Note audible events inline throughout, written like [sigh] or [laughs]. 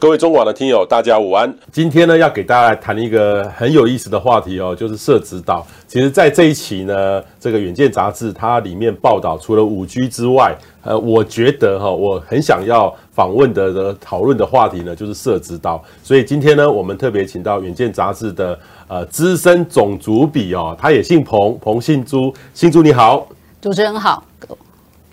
各位中广的听友，大家午安。今天呢，要给大家来谈一个很有意思的话题哦，就是社子岛。其实，在这一期呢，这个《远见》杂志它里面报道，除了五 G 之外，呃，我觉得哈，我很想要访问的的讨论的话题呢，就是社子岛。所以今天呢，我们特别请到《远见》杂志的呃资深总主笔哦，他也姓彭，彭信珠，信珠你好，主持人好。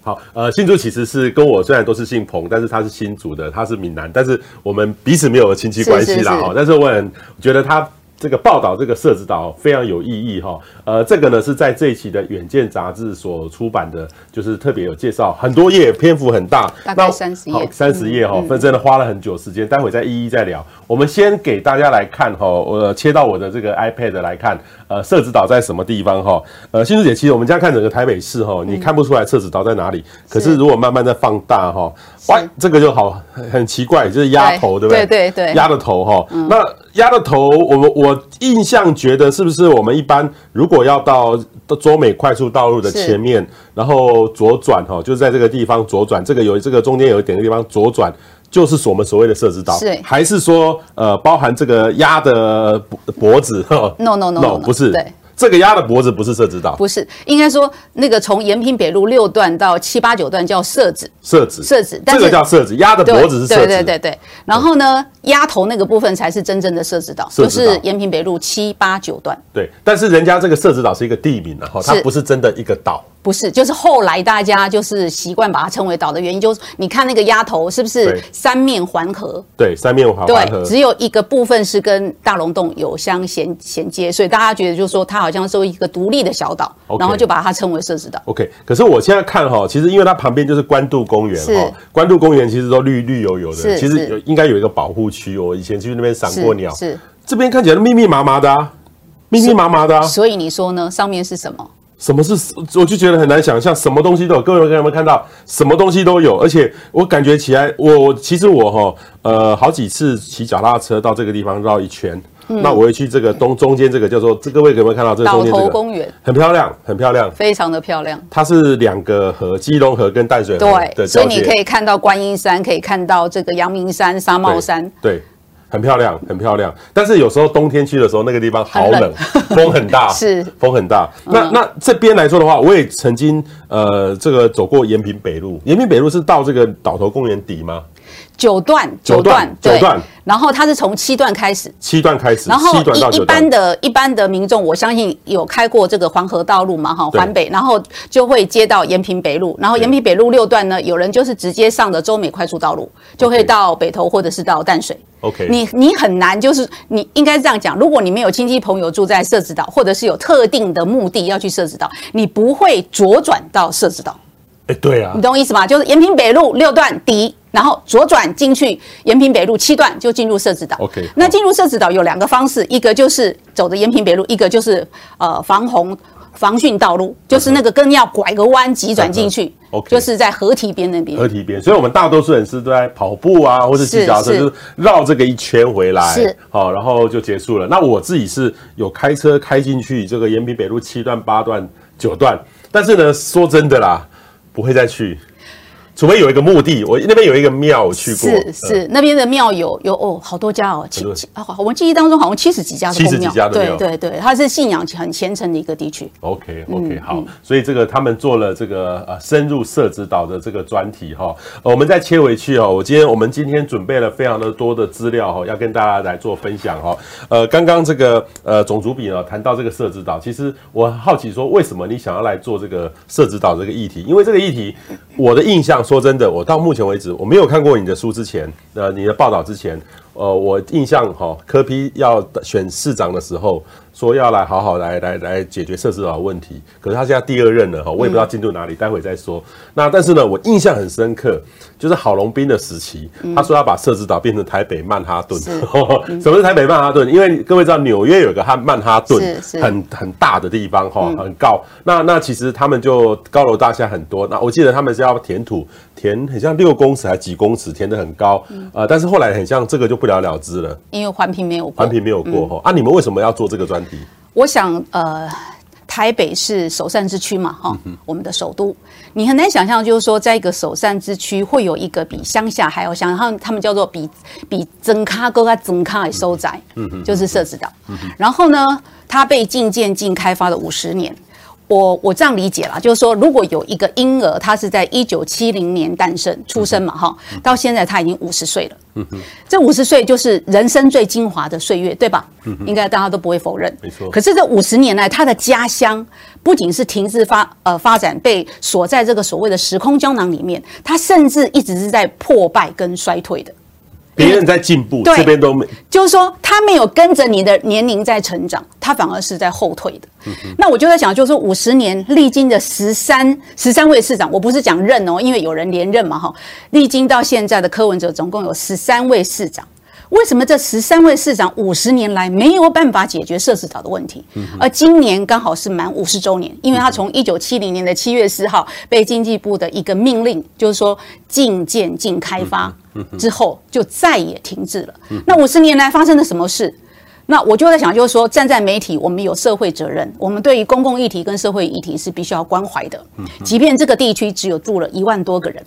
好，呃，新竹其实是跟我虽然都是姓彭，但是他是新竹的，他是闽南，但是我们彼此没有亲戚关系啦，哈。但是我很觉得他。这个报道这个社子岛非常有意义哈，呃，这个呢是在这一期的《远见》杂志所出版的，就是特别有介绍，很多页，篇幅很大，大概三十页，三十页哈，分真的花了很久时间，待会再一一再聊。我们先给大家来看哈，我切到我的这个 iPad 来看，呃，社子岛在什么地方哈？呃，新竹姐，其实我们家看整个台北市哈，你看不出来社子岛在哪里，可是如果慢慢的放大哈，哇，这个就好很奇怪，就是鸭头对不对？对对对，鸭的头哈，那鸭的头，我们我。我印象觉得是不是我们一般如果要到到洲美快速道路的前面，然后左转哈，就是在这个地方左转，这个有这个中间有一点的地方左转，就是我们所谓的设置道，是还是说呃包含这个鸭的脖子？No no no no，不是。对。这个鸭的脖子不是设置岛，不是，应该说那个从延平北路六段到七八九段叫社子，社子，社子，这个叫设置，鸭的脖子是社子，对对对对。然后呢，鸭头那个部分才是真正的设置岛，就是延平北路七八九段。对，但是人家这个设置岛是一个地名啊，哈，它不是真的一个岛。不是，就是后来大家就是习惯把它称为岛的原因，就是你看那个鸭头是不是三面环河？对，三面环河。对，只有一个部分是跟大龙洞有相衔衔接，所以大家觉得就是说它好像是一个独立的小岛，okay, 然后就把它称为社子岛。OK，可是我现在看哈，其实因为它旁边就是关渡公园哈，关渡公园其实都绿绿油油的，其实有应该有一个保护区。我以前去那边赏过鸟，是，是这边看起来密密麻麻的啊，密密麻麻的啊。所以你说呢？上面是什么？什么是？我就觉得很难想象，什么东西都有。各位有没有看到？什么东西都有，而且我感觉起来，我其实我哈呃好几次骑脚踏车到这个地方绕一圈，嗯、那我会去这个东中间这个叫做，这各位有没有看到这个中间这个？岛头公园很漂亮，很漂亮，非常的漂亮。它是两个河，基隆河跟淡水河对，所以你可以看到观音山，可以看到这个阳明山、沙帽山，对。对很漂亮，很漂亮。但是有时候冬天去的时候，那个地方好冷，很冷 [laughs] 风很大，[laughs] 是风很大。那、嗯、那这边来说的话，我也曾经呃，这个走过延平北路。延平北路是到这个岛头公园底吗？九段，九段，九段。然后它是从七段开始，七段开始，然后一一般的一般的民众，我相信有开过这个黄河道路嘛，哈，环北，然后就会接到延平北路，然后延平北路六段呢，有人就是直接上的中美快速道路，就会到北投或者是到淡水。OK，你你很难，就是你应该这样讲，如果你没有亲戚朋友住在社子岛，或者是有特定的目的要去社子岛，你不会左转到社子岛。哎，对啊，你懂我意思吗？就是延平北路六段底。然后左转进去延平北路七段就进入社子岛。OK，那进入社子岛有两个方式，一个就是走的延平北路，一个就是呃防洪防汛道路，就是那个更要拐个弯急转进去。OK，就是在河堤边那边。河堤边，所以我们大多数人是都在跑步啊，或者骑脚踏车，就是绕这个一圈回来，是好，然后就结束了。那我自己是有开车开进去这个延平北路七段、八段、九段，但是呢，说真的啦，不会再去。除非有一个墓地，我那边有一个庙，我去过。是是，嗯、那边的庙有有哦，好多家哦，七七啊，我记忆当中好像七十几家的庙。七十几家的庙。对对对，它是信仰很虔诚的一个地区。OK OK，好，嗯、所以这个他们做了这个呃深入社子岛的这个专题哈、呃，我们再切回去哦。我今天我们今天准备了非常的多的资料哈，要跟大家来做分享哈。呃，刚刚这个呃总主笔呢谈到这个社子岛，其实我好奇说，为什么你想要来做这个社子岛这个议题？因为这个议题，我的印象。说真的，我到目前为止我没有看过你的书之前，呃，你的报道之前，呃，我印象哈，柯 P 要选市长的时候。说要来好好来来来解决社子岛的问题，可是他现在第二任了哈，我也不知道进度哪里，待会再说。那但是呢，我印象很深刻，就是郝龙斌的时期，嗯、他说要把社子岛变成台北曼哈顿。[laughs] 嗯、什么是台北曼哈顿？因为各位知道纽约有个汉曼哈顿，很很大的地方哈，很高。嗯、那那其实他们就高楼大厦很多。那我记得他们是要填土，填很像六公尺还几公尺，填的很高。嗯、呃，但是后来很像这个就不了了之了，因为环评没有过，环评没有过哈。嗯、啊，你们为什么要做这个专题？我想，呃，台北是首善之区嘛，哈，我们的首都，你很难想象，就是说，在一个首善之区，会有一个比乡下还要乡，他们他们叫做比比增咖哥啊增咖的收窄，嗯嗯就是设置岛。然后呢，它被禁建禁开发了五十年。我我这样理解啦，就是说，如果有一个婴儿，他是在一九七零年诞生出生嘛，哈，到现在他已经五十岁了。嗯哼，这五十岁就是人生最精华的岁月，对吧？嗯哼，应该大家都不会否认。没错。可是这五十年来，他的家乡不仅是停滞发呃发展，被锁在这个所谓的时空胶囊里面，他甚至一直是在破败跟衰退的。别人在进步，这边都没，就是说他没有跟着你的年龄在成长，他反而是在后退的。嗯、那我就在想，就是说五十年历经的十三十三位市长，我不是讲任哦，因为有人连任嘛哈，历经到现在的柯文哲总共有十三位市长。为什么这十三位市长五十年来没有办法解决社子岛的问题？而今年刚好是满五十周年，因为他从一九七零年的七月四号被经济部的一个命令，就是说禁建禁开发之后，就再也停滞了。那五十年来发生了什么事？那我就在想，就是说，站在媒体，我们有社会责任，我们对于公共议题跟社会议题是必须要关怀的。即便这个地区只有住了一万多个人，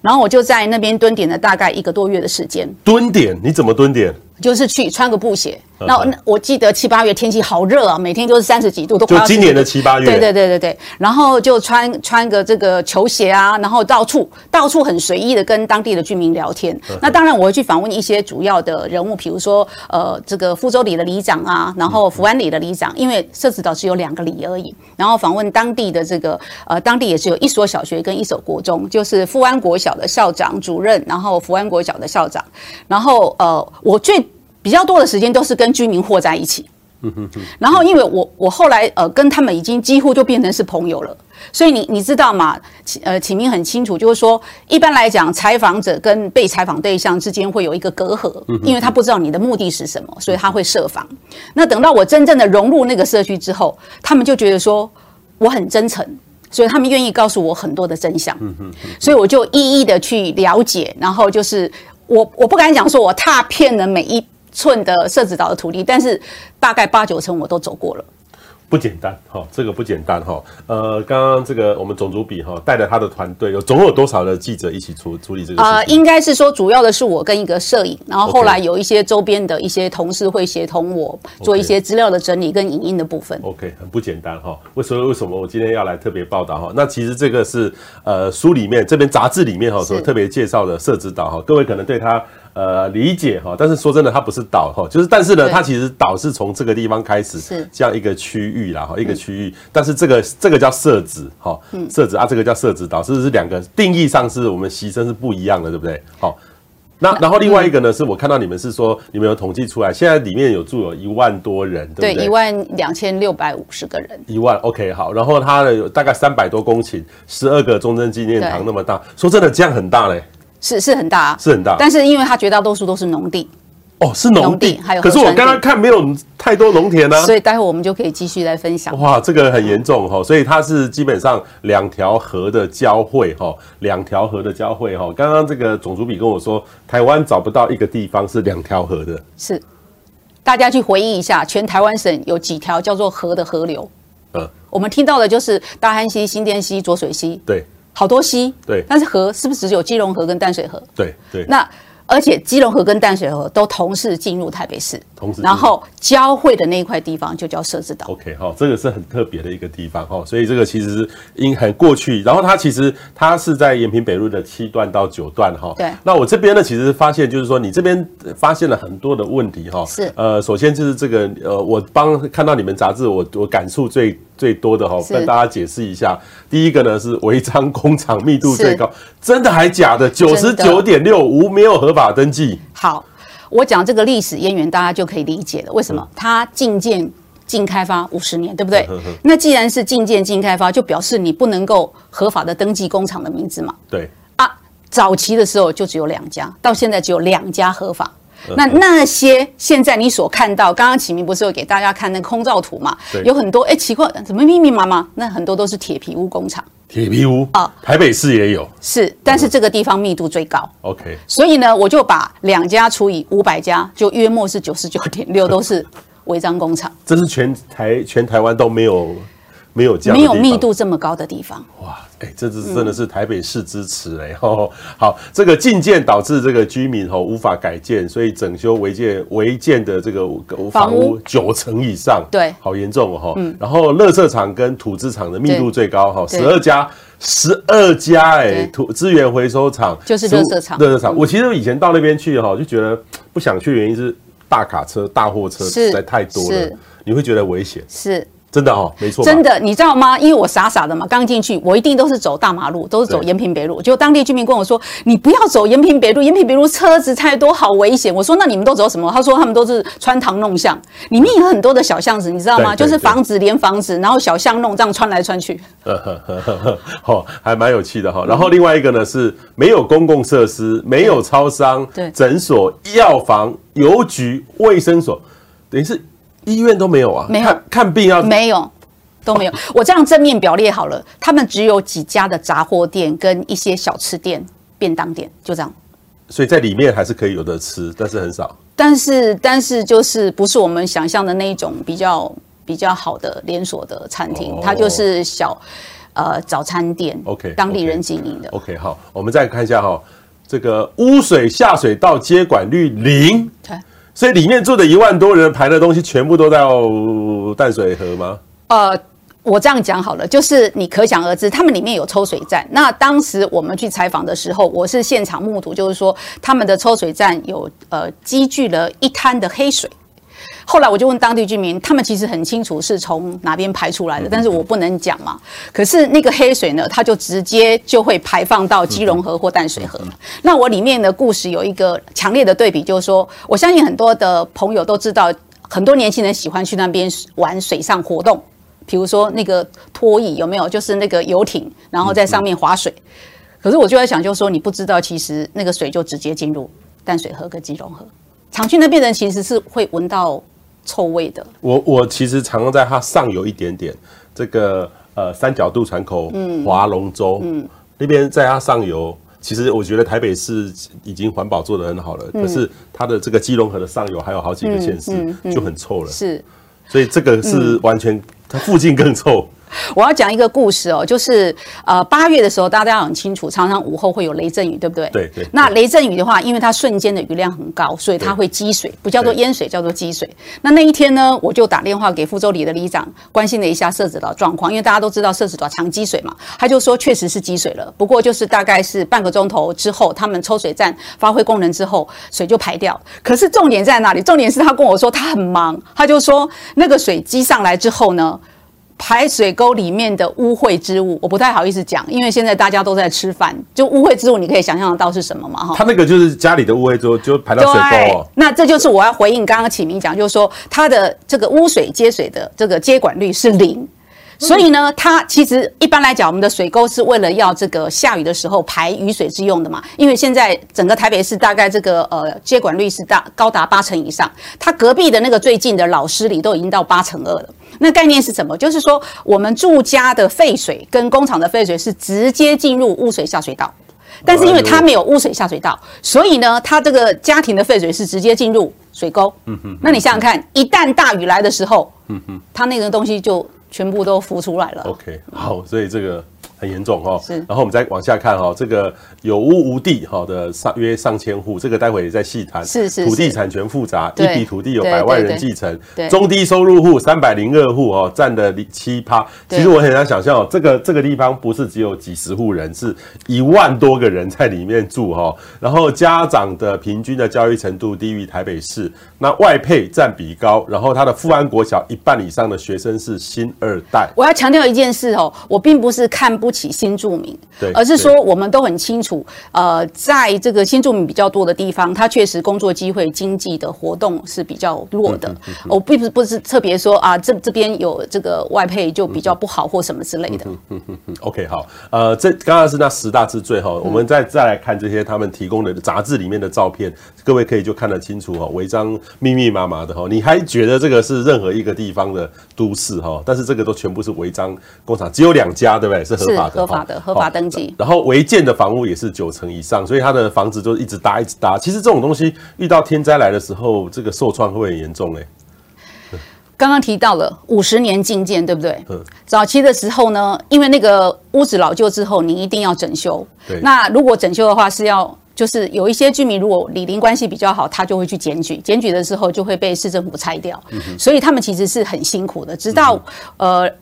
然后我就在那边蹲点了大概一个多月的时间。蹲点？你怎么蹲点？就是去穿个布鞋。那我我记得七八月天气好热啊，每天都是三十几度，都。就今年的七八月。对对对对对。然后就穿穿个这个球鞋啊，然后到处到处很随意的跟当地的居民聊天。那当然我会去访问一些主要的人物，比如说呃这个福州里的里长啊，然后福安里的里长，因为社子岛只有两个里而已。然后访问当地的这个呃当地也是有一所小学跟一所国中，就是富安国小的校长主任，然后福安国小的校长。然后呃我最。比较多的时间都是跟居民和在一起，然后因为我我后来呃跟他们已经几乎就变成是朋友了，所以你你知道吗？呃，启明很清楚，就是说一般来讲，采访者跟被采访对象之间会有一个隔阂，因为他不知道你的目的是什么，所以他会设防。那等到我真正的融入那个社区之后，他们就觉得说我很真诚，所以他们愿意告诉我很多的真相，所以我就一一的去了解，然后就是我我不敢讲说我踏遍了每一。寸的社子岛的土地，但是大概八九成我都走过了，不简单哈，这个不简单哈。呃，刚刚这个我们总主笔哈带着他的团队，有总有多少的记者一起处处理这个？啊、呃，应该是说主要的是我跟一个摄影，然后后来有一些周边的一些同事会协同我做一些资料的整理跟影音的部分。OK，, 很不简单哈。为什么为什么我今天要来特别报道哈？那其实这个是呃书里面这边杂志里面哈所特别介绍的社子岛哈，各位可能对他。呃，理解哈，但是说真的，它不是岛哈，就是但是呢，它其实岛是从这个地方开始，是这样一个区域啦哈，一个区域，但是这个这个叫设置哈，设置啊，这个叫设置岛，这是两个定义上是我们牺牲是不一样的，对不对？好，那然后另外一个呢，是我看到你们是说你们有统计出来，现在里面有住有一万多人，对不对？一万两千六百五十个人，一万 OK 好，然后它的大概三百多公顷，十二个中正纪念堂那么大，说真的这样很大嘞。是是很大，啊，是很大，但是因为它绝大多数都是农地，哦，是农地，还有。可是我刚刚看没有太多农田呢，啊，所以待会我们就可以继续来分享。哇，这个很严重哈，所以它是基本上两条河的交汇哈，两条河的交汇哈。刚刚这个总主笔跟我说，台湾找不到一个地方是两条河的，是。大家去回忆一下，全台湾省有几条叫做河的河流？嗯，我们听到的就是大汉溪、新店溪、浊水溪，对。好多溪，对，但是河是不是只有基隆河跟淡水河？对对，那。而且基隆河跟淡水河都同时进入台北市，同时，然后交汇的那一块地方就叫社子岛。OK，好，这个是很特别的一个地方哈，所以这个其实是因很过去，然后它其实它是在延平北路的七段到九段哈。对。那我这边呢，其实发现就是说，你这边发现了很多的问题哈。是。呃，首先就是这个呃，我帮看到你们杂志，我我感触最最多的哈，跟大家解释一下。第一个呢是违章工厂密度最高，真的还假的？九十九点六无没有合法。登记好，我讲这个历史渊源，大家就可以理解了。为什么它禁建禁开发五十年，对不对？那既然是禁建禁开发，就表示你不能够合法的登记工厂的名字嘛？对啊，早期的时候就只有两家，到现在只有两家合法。那那些现在你所看到，刚刚启明不是有给大家看那个空照图嘛？有很多哎奇怪，怎么密密麻麻？那很多都是铁皮屋工厂。铁皮屋啊，台北市也有，是，但是这个地方密度最高。OK，所以呢，我就把两家除以五百家，就约莫是九十九点六，都是违章工厂。这是全台全台湾都没有没有这样没有密度这么高的地方。哇，哎、欸，这是真的是台北市之耻哎！吼、嗯，好，这个禁建导致这个居民吼无法改建，所以整修违建违建的这个房屋九成以上，对，好严重哦哈。嗯，然后垃圾场跟土资场的密度最高哈，十二家，十二家哎，土资源回收厂就是垃圾场，垃圾场。我其实以前到那边去哈，就觉得不想去，原因是大卡车、大货车实在太多了，你会觉得危险。是。真的哦，没错。真的，你知道吗？因为我傻傻的嘛，刚进去，我一定都是走大马路，都是走延平北路。结果当地居民跟我说：“你不要走延平北路，延平北路车子太多，好危险。”我说：“那你们都走什么？”他说：“他们都是穿堂弄巷，里面有很多的小巷子，你知道吗？就是房子连房子，然后小巷弄这样穿来穿去。[laughs] ”好，还蛮有趣的哈。然后另外一个呢是没有公共设施，没有超商、对诊所、药房、邮局、卫生所，等于是。医院都没有啊？没有看，看病要没有，都没有。[laughs] 我这样正面表列好了，他们只有几家的杂货店跟一些小吃店、便当店，就这样。所以在里面还是可以有的吃，但是很少。但是但是就是不是我们想象的那一种比较比较好的连锁的餐厅，哦、它就是小呃早餐店。OK，当地人经营的。OK，好，我们再看一下哈，这个污水下水道接管率零。对。所以里面住的一万多人排的东西全部都到淡水河吗？呃，我这样讲好了，就是你可想而知，他们里面有抽水站。那当时我们去采访的时候，我是现场目睹，就是说他们的抽水站有呃积聚了一滩的黑水。后来我就问当地居民，他们其实很清楚是从哪边排出来的，但是我不能讲嘛。可是那个黑水呢，它就直接就会排放到基隆河或淡水河。那我里面的故事有一个强烈的对比，就是说，我相信很多的朋友都知道，很多年轻人喜欢去那边玩水上活动，比如说那个拖椅有没有？就是那个游艇，然后在上面划水。可是我就在想，就是说你不知道，其实那个水就直接进入淡水河跟基隆河。常去那边人其实是会闻到。臭味的，我我其实常常在它上游一点点，这个呃三角渡船口、划龙舟，嗯，那边在它上游，其实我觉得台北市已经环保做得很好了，可是它的这个基隆河的上游还有好几个县市就很臭了，是，所以这个是完全它附近更臭。[laughs] 我要讲一个故事哦，就是呃八月的时候，大家很清楚，常常午后会有雷阵雨，对不对？对对。那雷阵雨的话，因为它瞬间的雨量很高，所以它会积水，不叫做淹水，叫做积水。那那一天呢，我就打电话给福州里的里长，关心了一下社子岛状况，因为大家都知道社子岛常积水嘛，他就说确实是积水了，不过就是大概是半个钟头之后，他们抽水站发挥功能之后，水就排掉。可是重点在哪里？重点是他跟我说他很忙，他就说那个水积上来之后呢，排水沟里面的污秽之物，我不太好意思讲，因为现在大家都在吃饭，就污秽之物，你可以想象得到是什么嘛？哈，它那个就是家里的污秽之物，就排到水沟哦。那这就是我要回应刚刚启明讲，就是说它的这个污水接水的这个接管率是零，所以呢，它其实一般来讲，我们的水沟是为了要这个下雨的时候排雨水之用的嘛。因为现在整个台北市大概这个呃接管率是大高达八成以上，它隔壁的那个最近的老师里都已经到八成二了。那概念是什么？就是说，我们住家的废水跟工厂的废水是直接进入污水下水道，但是因为它没有污水下水道，所以呢，它这个家庭的废水是直接进入水沟。嗯哼。那你想想看，一旦大雨来的时候，嗯哼，它那个东西就全部都浮出来了。OK，好，所以这个。很严重哈，是。然后我们再往下看哈，这个有屋无地哈的上约上千户，这个待会也再细谈。是是。土地产权复杂，一笔土地有百万人继承，中低收入户三百零二户哦，占的七趴。其实我很难想象哦，这个这个地方不是只有几十户人，是一万多个人在里面住哈。然后家长的平均的教育程度低于台北市，那外配占比高，然后他的富安国小一半以上的学生是新二代。我要强调一件事哦，我并不是看不起新住民，对，而是说我们都很清楚，呃，在这个新住民比较多的地方，他确实工作机会、经济的活动是比较弱的。我并不是不是特别说啊，这这边有这个外配就比较不好或什么之类的。嗯嗯嗯。OK，好，呃，这刚刚是那十大之最哈，我们再再来看这些他们提供的杂志里面的照片，各位可以就看得清楚哈，违章密密麻麻的哈，你还觉得这个是任何一个地方的都市哈？但是这个都全部是违章工厂，只有两家，对不对？是合法的。合法的合法登记，然后违建的房屋也是九成以上，所以他的房子就一直搭一直搭。其实这种东西遇到天灾来的时候，这个受创会很严重哎。刚刚提到了五十年禁建，对不对？嗯。早期的时候呢，因为那个屋子老旧之后，你一定要整修。对。那如果整修的话，是要就是有一些居民如果李邻关系比较好，他就会去检举，检举的时候就会被市政府拆掉。嗯。所以他们其实是很辛苦的，直到、嗯、呃。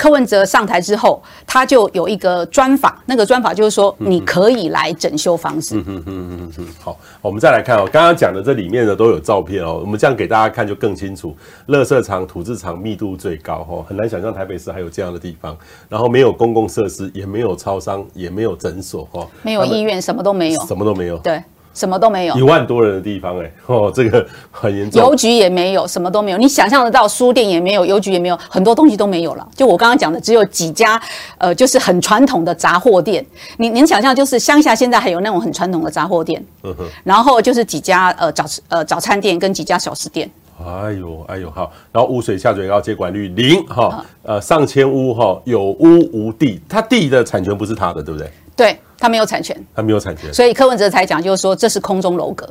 柯文哲上台之后，他就有一个专法，那个专法就是说，你可以来整修房子。嗯嗯嗯嗯嗯。好，我们再来看哦，刚刚讲的这里面呢都有照片哦，我们这样给大家看就更清楚。垃圾场、土制场密度最高哦，很难想象台北市还有这样的地方。然后没有公共设施，也没有超商，也没有诊所哦，没有医院，什么都没有，什么都没有。对。什么都没有，一万多人的地方哎、欸，[laughs] 哦，这个很严重。邮局也没有，什么都没有。你想象得到，书店也没有，邮局也没有，很多东西都没有了。就我刚刚讲的，只有几家，呃，就是很传统的杂货店。你您想象，就是乡下现在还有那种很传统的杂货店，嗯哼。然后就是几家呃早呃早餐店跟几家小吃店。哎呦哎呦好，然后污水下水道接管率零哈，呃上千屋哈有屋无地，他地的产权不是他的，对不对？对。他没有产权，他没有产权，所以柯文哲才讲，就是说这是空中楼阁，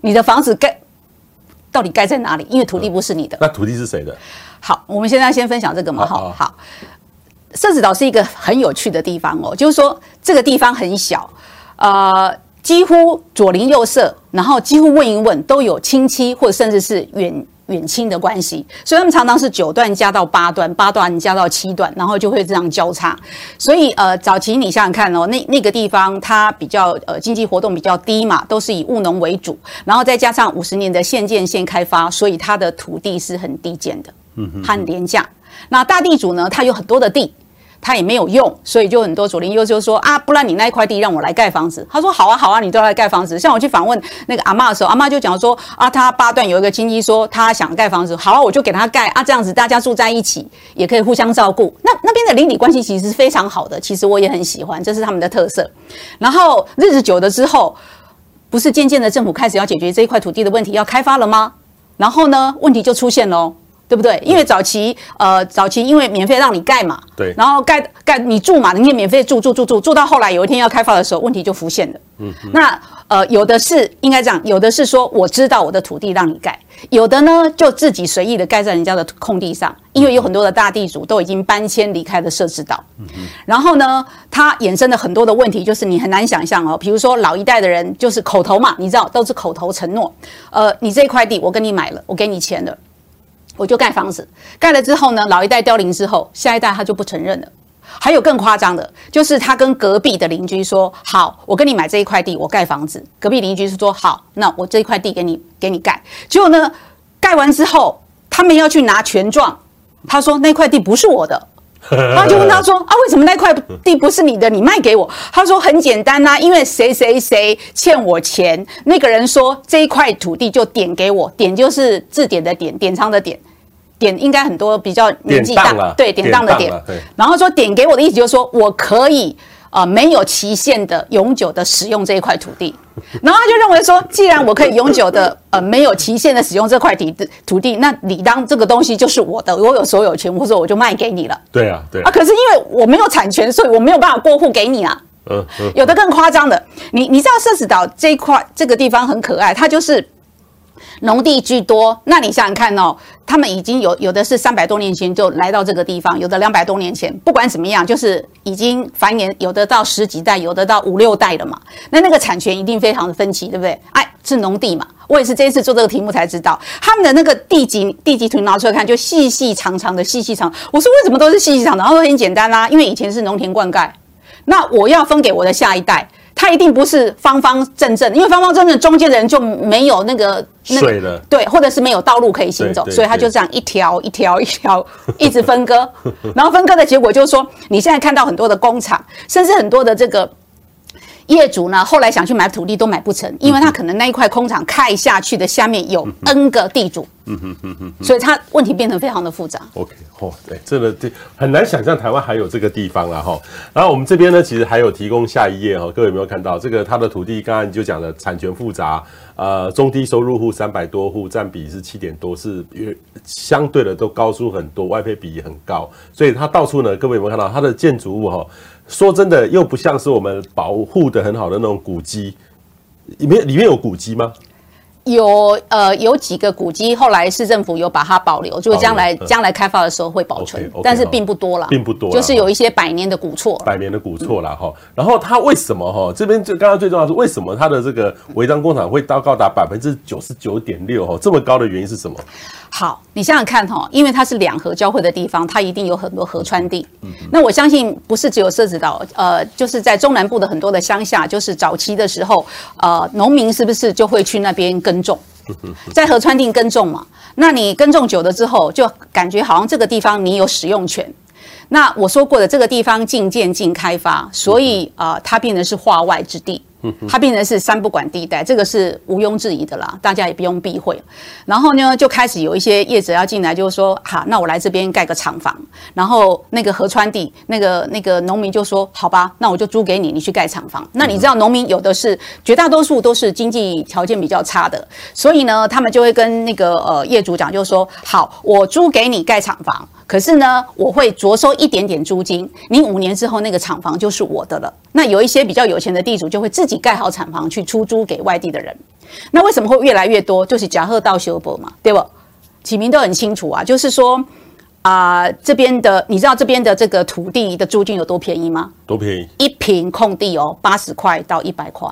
你的房子盖到底盖在哪里？因为土地不是你的。嗯、那土地是谁的？好，我们现在先分享这个嘛，好好。社子岛是一个很有趣的地方哦，就是说这个地方很小，呃，几乎左邻右舍，然后几乎问一问都有亲戚或者甚至是远。远亲的关系，所以他们常常是九段加到八段，八段加到七段，然后就会这样交叉。所以呃，早期你想想看哦，那那个地方它比较呃经济活动比较低嘛，都是以务农为主，然后再加上五十年的县建县开发，所以它的土地是很低贱的，嗯，很廉价。那大地主呢，他有很多的地。他也没有用，所以就很多左邻右舍就说啊，不然你那一块地让我来盖房子。他说好啊好啊，你都要来盖房子。像我去访问那个阿嬷的时候，阿嬷就讲说啊，他八段有一个亲戚说他想盖房子，好啊，我就给他盖啊，这样子大家住在一起也可以互相照顾。那那边的邻里关系其实是非常好的，其实我也很喜欢，这是他们的特色。然后日子久了之后，不是渐渐的政府开始要解决这一块土地的问题，要开发了吗？然后呢，问题就出现喽。对不对？因为早期，呃，早期因为免费让你盖嘛，对，然后盖盖你住嘛，你也免费住住住住住到后来有一天要开发的时候，问题就浮现了。嗯，那呃，有的是应该这样，有的是说我知道我的土地让你盖，有的呢就自己随意的盖在人家的空地上，因为有很多的大地主都已经搬迁离开了社子岛。嗯嗯，然后呢，它衍生了很多的问题，就是你很难想象哦，比如说老一代的人就是口头嘛，你知道都是口头承诺，呃，你这一块地我跟你买了，我给你钱了。我就盖房子，盖了之后呢，老一代凋零之后，下一代他就不承认了。还有更夸张的，就是他跟隔壁的邻居说：“好，我跟你买这一块地，我盖房子。”隔壁邻居是说：“好，那我这一块地给你，给你盖。”结果呢，盖完之后，他们要去拿权状，他说那块地不是我的。[laughs] 然后就问他说啊，为什么那块地不是你的？你卖给我？他说很简单呐、啊，因为谁谁谁欠我钱，那个人说这一块土地就点给我，点就是字典的点，典藏的点，点应该很多比较年纪大，对，典当的点。然后说点给我的意思就是说我可以。啊、呃，没有期限的、永久的使用这一块土地，然后他就认为说，既然我可以永久的、呃，没有期限的使用这块地的土地，那理当这个东西就是我的，我有所有权，或者我就卖给你了。对啊，对啊。可是因为我没有产权，所以我没有办法过户给你啊。嗯嗯。有的更夸张的，你你知道社子岛这一块这个地方很可爱，它就是。农地居多，那你想想看哦，他们已经有有的是三百多年前就来到这个地方，有的两百多年前，不管怎么样，就是已经繁衍，有的到十几代，有的到五六代了嘛。那那个产权一定非常的分歧，对不对？哎，是农地嘛。我也是这一次做这个题目才知道，他们的那个地籍地籍图拿出来看，就细细长长的，细细长。我说为什么都是细细长长？然后很简单啦、因为以前是农田灌溉，那我要分给我的下一代。它一定不是方方正正，因为方方正正中间的人就没有那个那个了对，或者是没有道路可以行走，所以他就这样一条一条一条一直分割，[laughs] 然后分割的结果就是说，你现在看到很多的工厂，甚至很多的这个。业主呢，后来想去买土地都买不成，因为他可能那一块空场开下去的下面有 N 个地主，嗯哼嗯哼，所以他问题变得非常的复杂。OK，哦，对，这个这很难想象台湾还有这个地方了哈。然后我们这边呢，其实还有提供下一页哈，各位有没有看到这个他的土地？刚刚你就讲了产权复杂，呃，中低收入户三百多户，占比是七点多，是相对的都高出很多，外配比也很高，所以它到处呢，各位有没有看到它的建筑物哈？说真的，又不像是我们保护的很好的那种古迹，里面里面有古迹吗？有呃有几个古迹，后来市政府有把它保留，就将来将来开发的时候会保存，okay, okay, 但是并不多了，并不多，就是有一些百年的古厝，百年的古厝了哈。然后它为什么哈？这边就刚刚最重要的是为什么它的这个违章工厂会到高达百分之九十九点六哈？这么高的原因是什么？好，你想想看哈，因为它是两河交汇的地方，它一定有很多河川地。嗯，那我相信不是只有社子岛，呃，就是在中南部的很多的乡下，就是早期的时候，呃，农民是不是就会去那边耕种，在河川地耕种嘛？那你耕种久了之后，就感觉好像这个地方你有使用权。那我说过的，这个地方禁建禁开发，所以啊、呃，它变成是化外之地。它变成是三不管地带，这个是毋庸置疑的啦，大家也不用避讳。然后呢，就开始有一些业者要进来，就是说，好，那我来这边盖个厂房。然后那个河川地，那个那个农民就说，好吧，那我就租给你，你去盖厂房。那你知道，农民有的是绝大多数都是经济条件比较差的，所以呢，他们就会跟那个呃业主讲，就是说，好，我租给你盖厂房。可是呢，我会着收一点点租金，你五年之后那个厂房就是我的了。那有一些比较有钱的地主就会自己盖好厂房去出租给外地的人。那为什么会越来越多？就是甲贺道修博嘛，对不？起名都很清楚啊，就是说啊、呃，这边的你知道这边的这个土地的租金有多便宜吗？多便宜？一平空地哦，八十块到一百块。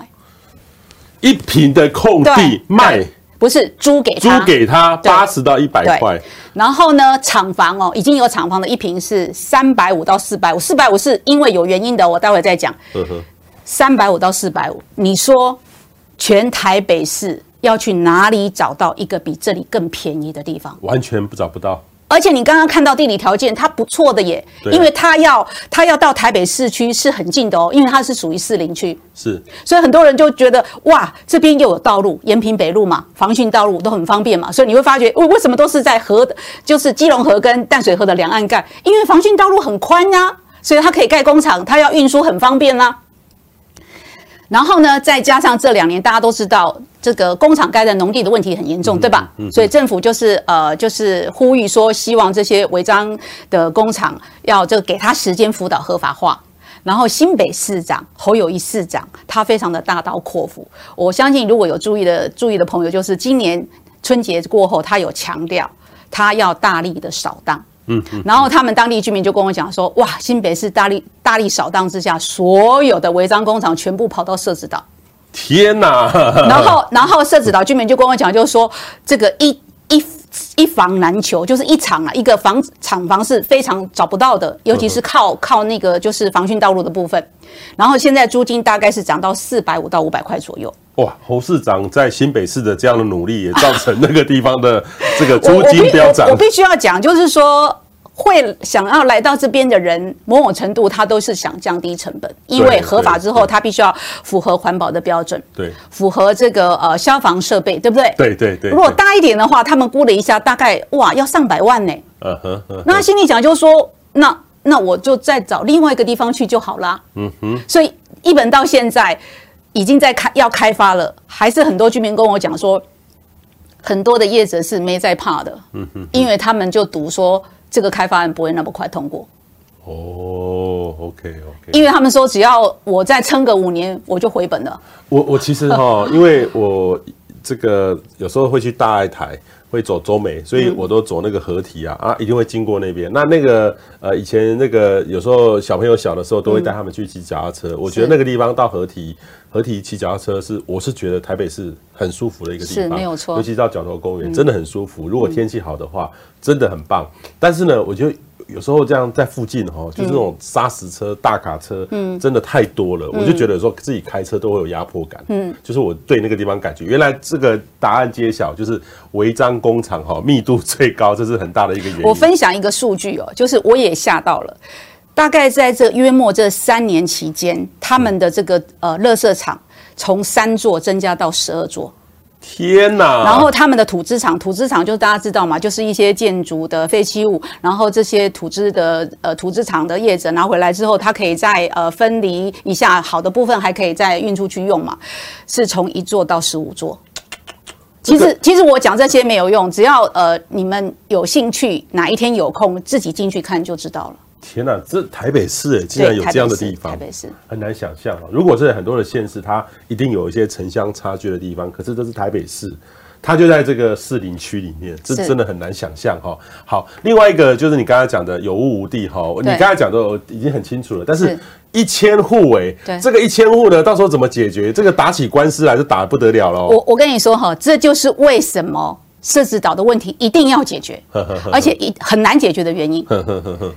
一平的空地卖？不是租给他，租给他八十到一百块。然后呢，厂房哦，已经有厂房的一平是三百五到四百五，四百五是因为有原因的，我待会再讲。三百五到四百五，你说全台北市要去哪里找到一个比这里更便宜的地方？完全不找不到。而且你刚刚看到地理条件，它不错的耶，因为它要它要到台北市区是很近的哦，因为它是属于士林区，是，所以很多人就觉得哇，这边又有道路，延平北路嘛，防汛道路都很方便嘛，所以你会发觉为为什么都是在河，就是基隆河跟淡水河的两岸盖，因为防汛道路很宽呀、啊，所以它可以盖工厂，它要运输很方便啦、啊。然后呢，再加上这两年大家都知道。这个工厂盖在农地的问题很严重，对吧？所以政府就是呃，就是呼吁说，希望这些违章的工厂要这个给他时间辅导合法化。然后新北市长侯友谊市长他非常的大刀阔斧，我相信如果有注意的注意的朋友，就是今年春节过后，他有强调他要大力的扫荡。嗯，然后他们当地居民就跟我讲说，哇，新北市大力大力扫荡之下，所有的违章工厂全部跑到社子岛。天哪！然后，然后社子岛居民就跟我讲，就是说这个一一一房难求，就是一厂啊，一个房厂房是非常找不到的，尤其是靠靠那个就是防汛道路的部分。然后现在租金大概是涨到四百五到五百块左右。哇，侯市长在新北市的这样的努力，也造成那个地方的这个租金飙涨。我必须要讲，就是说。会想要来到这边的人，某种程度他都是想降低成本，因为合法之后他必须要符合环保的标准，对，符合这个呃消防设备，对不对？对对对。如果大一点的话，他们估了一下，大概哇要上百万呢。嗯哼。那他心里想就是说，那那我就再找另外一个地方去就好啦。嗯哼。所以一本到现在已经在开要开发了，还是很多居民跟我讲说，很多的业者是没在怕的。嗯哼。因为他们就赌说。这个开发案不会那么快通过。哦，OK OK，因为他们说只要我再撑个五年，我就回本了。我我其实哈，因为我这个有时候会去大爱台，会走中美，所以我都走那个合体啊啊，一定会经过那边。那那个呃，以前那个有时候小朋友小的时候，都会带他们去骑脚踏车。我觉得那个地方到合体，合体骑脚踏车是，我是觉得台北是很舒服的一个地方，是没有错。尤其到角头公园，真的很舒服。如果天气好的话，真的很棒。但是呢，我觉得。有时候这样在附近哈，就是那种砂石车、大卡车，嗯，真的太多了，我就觉得说自己开车都会有压迫感，嗯，就是我对那个地方感觉，原来这个答案揭晓，就是违章工厂哈密度最高，这是很大的一个原因。我分享一个数据哦，就是我也吓到了，大概在这约莫这三年期间，他们的这个呃垃圾场从三座增加到十二座。天呐！然后他们的土资厂，土资厂就大家知道嘛，就是一些建筑的废弃物，然后这些土资的呃土资厂的业者拿回来之后，它可以再呃分离一下，好的部分还可以再运出去用嘛，是从一座到十五座。其实其实我讲这些没有用，只要呃你们有兴趣，哪一天有空自己进去看就知道了。天呐，这台北市哎，竟然有这样的地方，台北市很难想象啊。如果是很多的县市，它一定有一些城乡差距的地方，可是这是台北市，它就在这个士林区里面，这真的很难想象哈。好，另外一个就是你刚才讲的有物无地哈，你刚才讲的已经很清楚了，但是一千户哎，这个一千户呢，到时候怎么解决？这个打起官司来就打得不得了了。我我跟你说哈，这就是为什么社子岛的问题一定要解决，而且一很难解决的原因，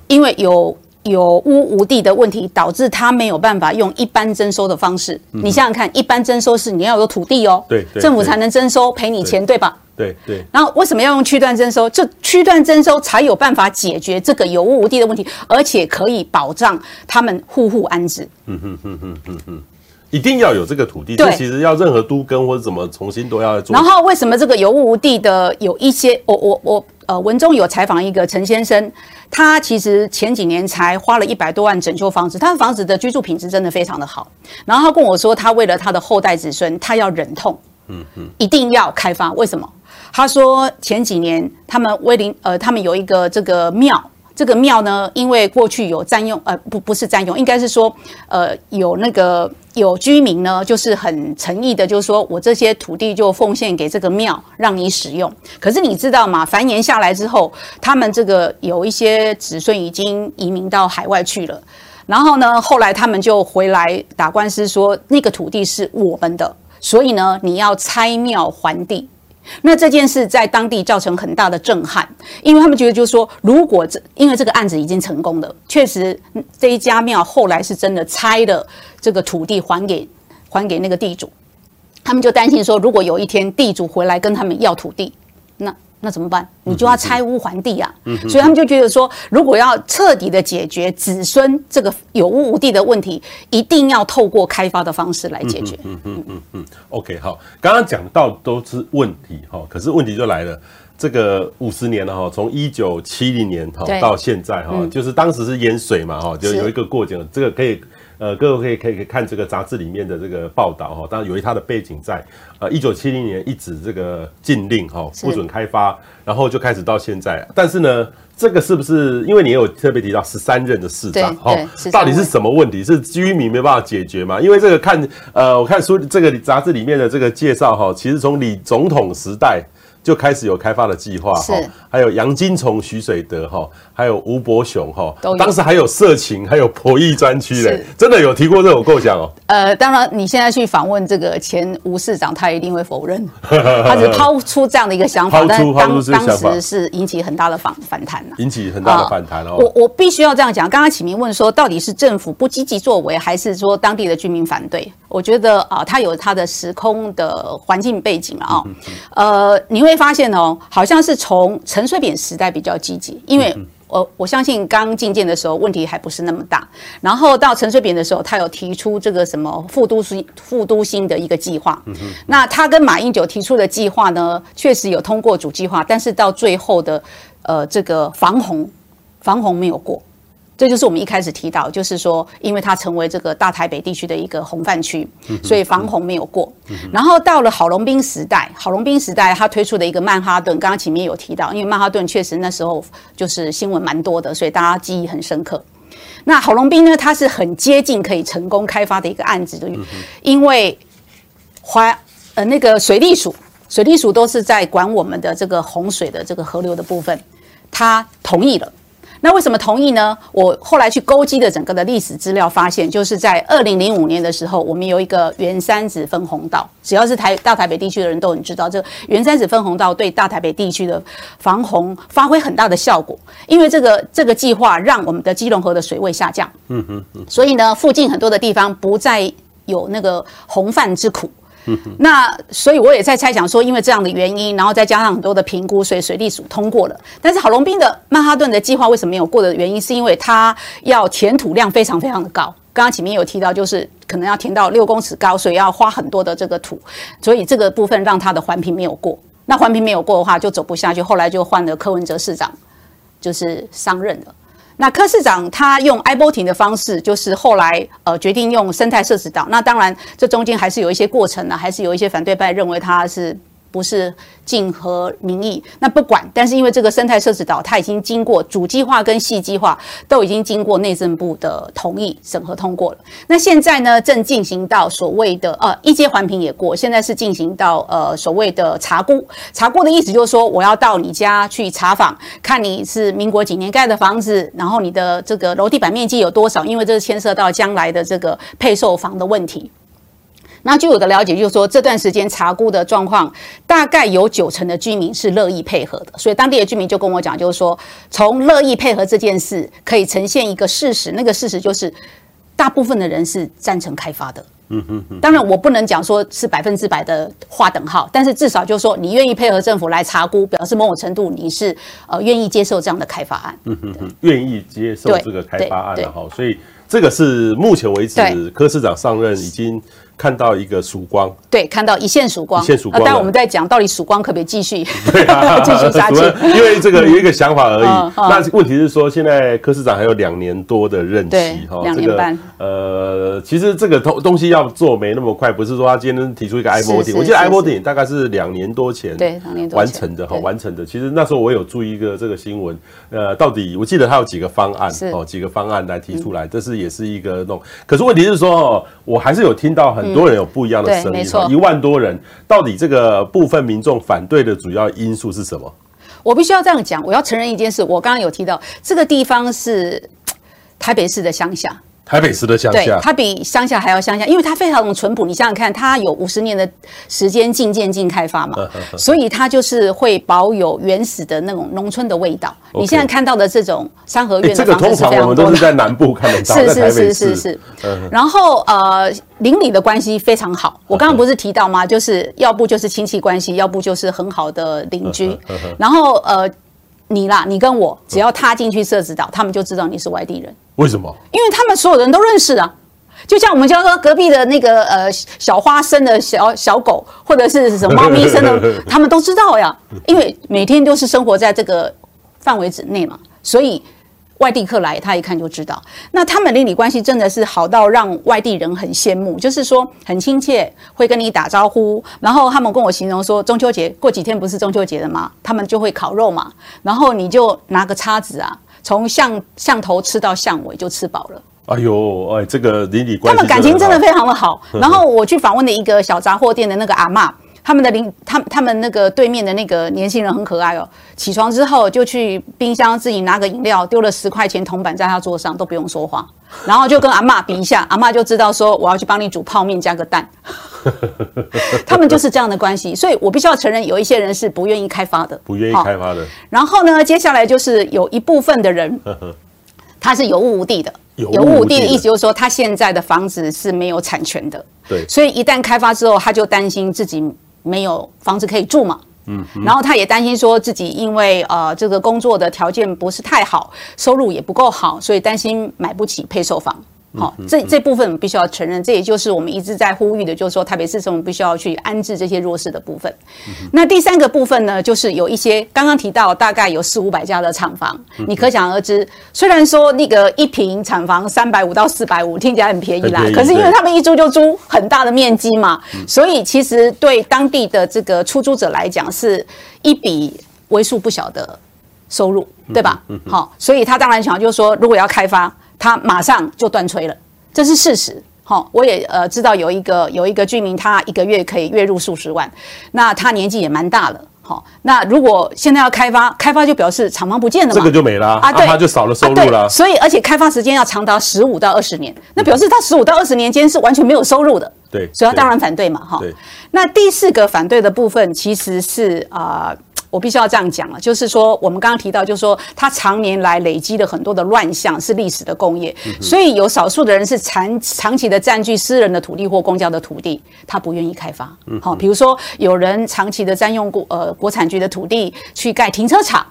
因为有。有屋无地的问题，导致他没有办法用一般征收的方式。嗯、你想想看，一般征收是你要有土地哦，对，政府才能征收赔你钱，对吧？对对。然后为什么要用区段征收？就区段征收才有办法解决这个有屋无地的问题，而且可以保障他们户户安置。嗯哼哼哼哼哼，一定要有这个土地。对，其实要任何都跟或者怎么重新都要做。然后为什么这个有物无地的有一些，我我我呃，文中有采访一个陈先生。他其实前几年才花了一百多万整修房子，他的房子的居住品质真的非常的好。然后他跟我说，他为了他的后代子孙，他要忍痛，嗯嗯，一定要开发。为什么？他说前几年他们威灵呃，他们有一个这个庙。这个庙呢，因为过去有占用，呃，不，不是占用，应该是说，呃，有那个有居民呢，就是很诚意的，就是说我这些土地就奉献给这个庙，让你使用。可是你知道吗？繁衍下来之后，他们这个有一些子孙已经移民到海外去了，然后呢，后来他们就回来打官司，说那个土地是我们的，所以呢，你要拆庙还地。那这件事在当地造成很大的震撼，因为他们觉得就是说，如果这因为这个案子已经成功了，确实这一家庙后来是真的拆了这个土地还给还给那个地主，他们就担心说，如果有一天地主回来跟他们要土地，那。那怎么办？你就要拆屋还地啊！嗯、所以他们就觉得说，如果要彻底的解决子孙这个有屋无地的问题，一定要透过开发的方式来解决。嗯嗯嗯嗯 OK，好，刚刚讲到都是问题哈，可是问题就来了，这个五十年了哈，从一九七零年哈到现在哈，嗯、就是当时是淹水嘛哈，就有一个过程，这个可以。呃，各位可以可以看这个杂志里面的这个报道哈，当然由于它的背景在，呃，一九七零年一纸这个禁令哈，不准开发，然后就开始到现在。但是呢，这个是不是因为你也有特别提到十三任的市长哈，到底是什么问题？是居民没办法解决吗？因为这个看呃，我看书这个杂志里面的这个介绍哈，其实从李总统时代。就开始有开发的计划哈，还有杨金虫、徐水德哈，还有吴伯雄哈，当时还有色情，还有博弈专区嘞，真的有提过这种构想哦。[laughs] 呃，当然你现在去访问这个前吴市长，他一定会否认，[laughs] 他只抛出这样的一个想法，[laughs] 但当当时是引起很大的反反弹了，引起很大的反弹哦。我我必须要这样讲，刚刚启明问说，到底是政府不积极作为，还是说当地的居民反对？我觉得啊，他有他的时空的环境背景了啊。呃，你会发现哦，好像是从陈水扁时代比较积极，因为我我相信刚进建的时候问题还不是那么大。然后到陈水扁的时候，他有提出这个什么复都心副都心的一个计划。那他跟马英九提出的计划呢，确实有通过主计划，但是到最后的呃这个防洪防洪没有过。这就是我们一开始提到，就是说，因为它成为这个大台北地区的一个红泛区，所以防洪没有过。然后到了郝龙斌时代，郝龙斌时代他推出的一个曼哈顿，刚刚前面有提到，因为曼哈顿确实那时候就是新闻蛮多的，所以大家记忆很深刻。那郝龙斌呢，他是很接近可以成功开发的一个案子的，因为华呃那个水利署，水利署都是在管我们的这个洪水的这个河流的部分，他同意了。那为什么同意呢？我后来去勾稽的整个的历史资料，发现就是在二零零五年的时候，我们有一个原三子分洪道。只要是台大台北地区的人都很知道，这个原三子分洪道对大台北地区的防洪发挥很大的效果。因为这个这个计划让我们的基隆河的水位下降，嗯嗯嗯，所以呢，附近很多的地方不再有那个洪泛之苦。那所以我也在猜想说，因为这样的原因，然后再加上很多的评估，所以水利署通过了。但是郝龙斌的曼哈顿的计划为什么没有过的原因，是因为它要填土量非常非常的高。刚刚前面有提到，就是可能要填到六公尺高，所以要花很多的这个土，所以这个部分让它的环评没有过。那环评没有过的话，就走不下去。后来就换了柯文哲市长，就是上任了。那柯市长他用 I-Voting 的方式，就是后来呃决定用生态设置岛。那当然这中间还是有一些过程呢，还是有一些反对派认为他是不是尽合民意。那不管，但是因为这个生态设置岛，它已经经过主计划跟细计划都已经经过内政部的同意审核通过了。那现在呢，正进行到所谓的呃一阶环评也过，现在是进行到呃所谓的查估。查估的意思就是说，我要到你家去查访，看你是民国几年盖的房子，然后你的这个楼地板面积有多少，因为这是牵涉到将来的这个配售房的问题。那据我的了解，就是说这段时间查估的状况，大概有九成的居民是乐意配合的，所以当地的居民就跟我讲，就是说从乐意配合这件事，可以呈现一个事实，那个事实就是大部分的人是赞成开发的。嗯嗯嗯。当然，我不能讲说是百分之百的划等号，但是至少就是说你愿意配合政府来查估，表示某种程度你是呃愿意接受这样的开发案。嗯嗯嗯，愿意接受这个开发案的哈，所以这个是目前为止柯市长上任已经。看到一个曙光，对，看到一线曙光，一线曙光。但我们在讲到底曙光可不可以继续？对啊，[laughs] 继续下去。因为这个有一个想法而已。[laughs] 那问题是说，现在柯市长还有两年多的任期，哈，两年半。呃，其实这个东东西要做没那么快，不是说他今天提出一个 I voting，我记得 I voting 大概是两年多前对两年多完成的哈，完成的。其实那时候我有注意一个这个新闻，呃，到底我记得他有几个方案哦，几个方案来提出来，这是也是一个弄。可是问题是说，我还是有听到很多人有不一样的声音，一万多人，到底这个部分民众反对的主要因素是什么？我必须要这样讲，我要承认一件事，我刚刚有提到这个地方是台北市的乡下。台北市的乡下，它比乡下还要乡下，因为它非常的淳朴。你想想看，它有五十年的时间禁建禁开发嘛，所以它就是会保有原始的那种农村的味道。你现在看到的这种三合院的房子是非常多的，这个通常我们都是在南部看得到，是是是是是。然后呃，邻里的关系非常好。我刚刚不是提到吗？就是要不就是亲戚关系，要不就是很好的邻居。然后呃。你啦，你跟我只要踏进去社子岛，他们就知道你是外地人。为什么？因为他们所有人都认识啊。就像我们就说隔壁的那个呃小花生的小小狗，或者是什么猫咪生的，[laughs] 他们都知道呀。因为每天都是生活在这个范围之内嘛，所以。外地客来，他一看就知道。那他们邻里关系真的是好到让外地人很羡慕，就是说很亲切，会跟你打招呼。然后他们跟我形容说，中秋节过几天不是中秋节了吗？他们就会烤肉嘛。然后你就拿个叉子啊，从巷巷头吃到巷尾就吃饱了。哎呦，哎，这个邻里关系，他们感情真的非常的好。然后我去访问的一个小杂货店的那个阿嬷。他们的邻，他他们那个对面的那个年轻人很可爱哦。起床之后就去冰箱自己拿个饮料，丢了十块钱铜板在他桌上，都不用说话，然后就跟阿嬷比一下，[laughs] 阿嬷就知道说我要去帮你煮泡面加个蛋。[laughs] 他们就是这样的关系，所以我必须要承认，有一些人是不愿意开发的，不愿意开发的。然后呢，接下来就是有一部分的人，[laughs] 他是有物无地的，有物无地的意思就是说，他现在的房子是没有产权的，对，所以一旦开发之后，他就担心自己。没有房子可以住嘛，嗯，然后他也担心说自己因为呃这个工作的条件不是太好，收入也不够好，所以担心买不起配售房。好，这这部分我们必须要承认，这也就是我们一直在呼吁的，就是说台北市政府必须要去安置这些弱势的部分。那第三个部分呢，就是有一些刚刚提到，大概有四五百家的厂房，你可想而知，虽然说那个一平厂房三百五到四百五听起来很便宜啦，可是因为他们一租就租很大的面积嘛，所以其实对当地的这个出租者来讲，是一笔为数不小的收入，对吧？好，所以他当然想就是说，如果要开发。他马上就断炊了，这是事实。好，我也呃知道有一个有一个居民，他一个月可以月入数十万，那他年纪也蛮大了。好，那如果现在要开发，开发就表示厂房不见了嘛，这个就没了啊，对，他就少了收入了。所以而且开发时间要长达十五到二十年，那表示他十五到二十年间是完全没有收入的。对，所以他当然反对嘛。哈，那第四个反对的部分其实是啊。我必须要这样讲了，就是说，我们刚刚提到，就是说，他常年来累积的很多的乱象是历史的工业，所以有少数的人是长长期的占据私人的土地或公家的土地，他不愿意开发。好，比如说有人长期的占用过呃国产局的土地去盖停车场，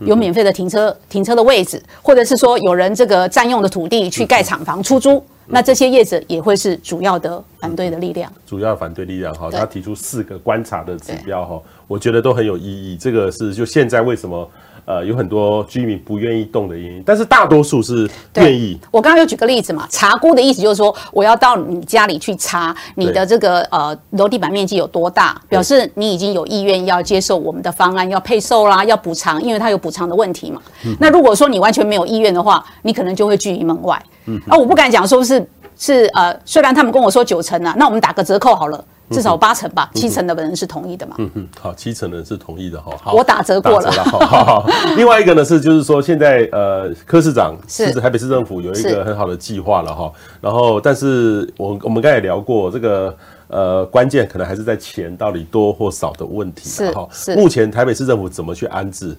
有免费的停车停车的位置，或者是说有人这个占用的土地去盖厂房出租。那这些业者也会是主要的反对的力量，主要反对力量哈。他提出四个观察的指标哈，我觉得都很有意义。这个是就现在为什么呃有很多居民不愿意动的原因，但是大多数是愿意。我刚刚有举个例子嘛，查估的意思就是说，我要到你家里去查你的这个呃楼地板面积有多大，表示你已经有意愿要接受我们的方案，要配售啦，要补偿，因为它有补偿的问题嘛。嗯、那如果说你完全没有意愿的话，你可能就会拒于门外。嗯，啊，我不敢讲说是。是呃，虽然他们跟我说九成啊，那我们打个折扣好了，至少八成吧，七成的人是同意的嘛。嗯嗯，好，七成的人是同意的哈。好，我打折过了。好好好。[laughs] 另外一个呢是，就是说现在呃，柯市长是台北市政府有一个很好的计划了哈。然后，但是我我们刚才也聊过这个呃，关键可能还是在钱到底多或少的问题。是是。目前台北市政府怎么去安置？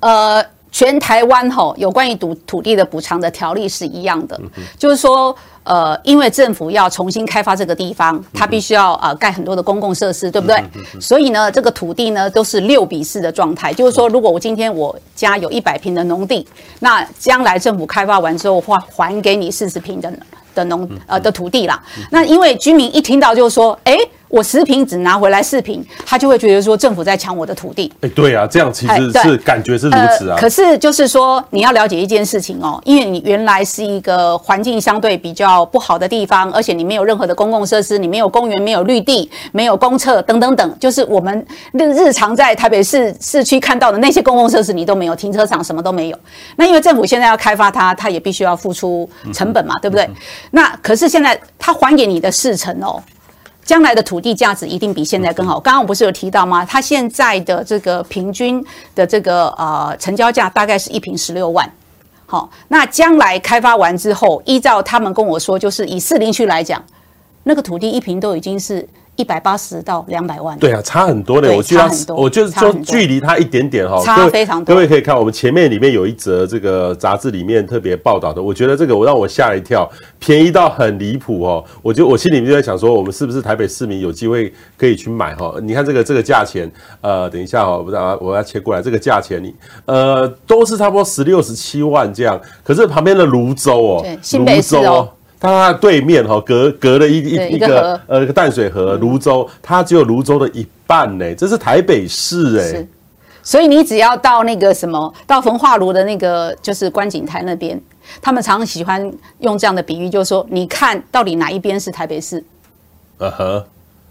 呃。全台湾吼有关于土土地的补偿的条例是一样的，就是说，呃，因为政府要重新开发这个地方，它必须要呃盖很多的公共设施，对不对？所以呢，这个土地呢都是六比四的状态，就是说，如果我今天我家有一百平的农地，那将来政府开发完之后，会还给你四十平的的农呃的土地啦。那因为居民一听到就是说，哎。我十坪只拿回来四坪，他就会觉得说政府在抢我的土地。哎，对啊，这样其实是感觉是如此啊。呃、可是就是说，你要了解一件事情哦，因为你原来是一个环境相对比较不好的地方，而且你没有任何的公共设施，你没有公园，没有绿地，没有公厕等等等，就是我们日日常在台北市市区看到的那些公共设施，你都没有，停车场什么都没有。那因为政府现在要开发它，它也必须要付出成本嘛，嗯、对不对？嗯、那可是现在它还给你的四成哦。将来的土地价值一定比现在更好。刚刚我不是有提到吗？它现在的这个平均的这个呃成交价大概是一平十六万。好，那将来开发完之后，依照他们跟我说，就是以四林区来讲，那个土地一平都已经是。一百八十到两百万，对啊，差很多的。我觉得，我就是说，距离它一点点哈，差非常多。各位可以看，我们前面里面有一则这个杂志里面特别报道的，我觉得这个我让我吓了一跳，便宜到很离谱哦。我就我心里面就在想说，我们是不是台北市民有机会可以去买哈？你看这个这个价钱，呃，等一下哈，我要我要切过来，这个价钱你呃都是差不多十六十七万这样，可是旁边的泸州哦，芦洲哦。它对面哈，隔隔了一一一个呃一个淡水河，泸州，它只有泸州的一半呢，这是台北市哎，所以你只要到那个什么，到焚化炉的那个就是观景台那边，他们常常喜欢用这样的比喻，就是说，你看到底哪一边是台北市？嗯哼。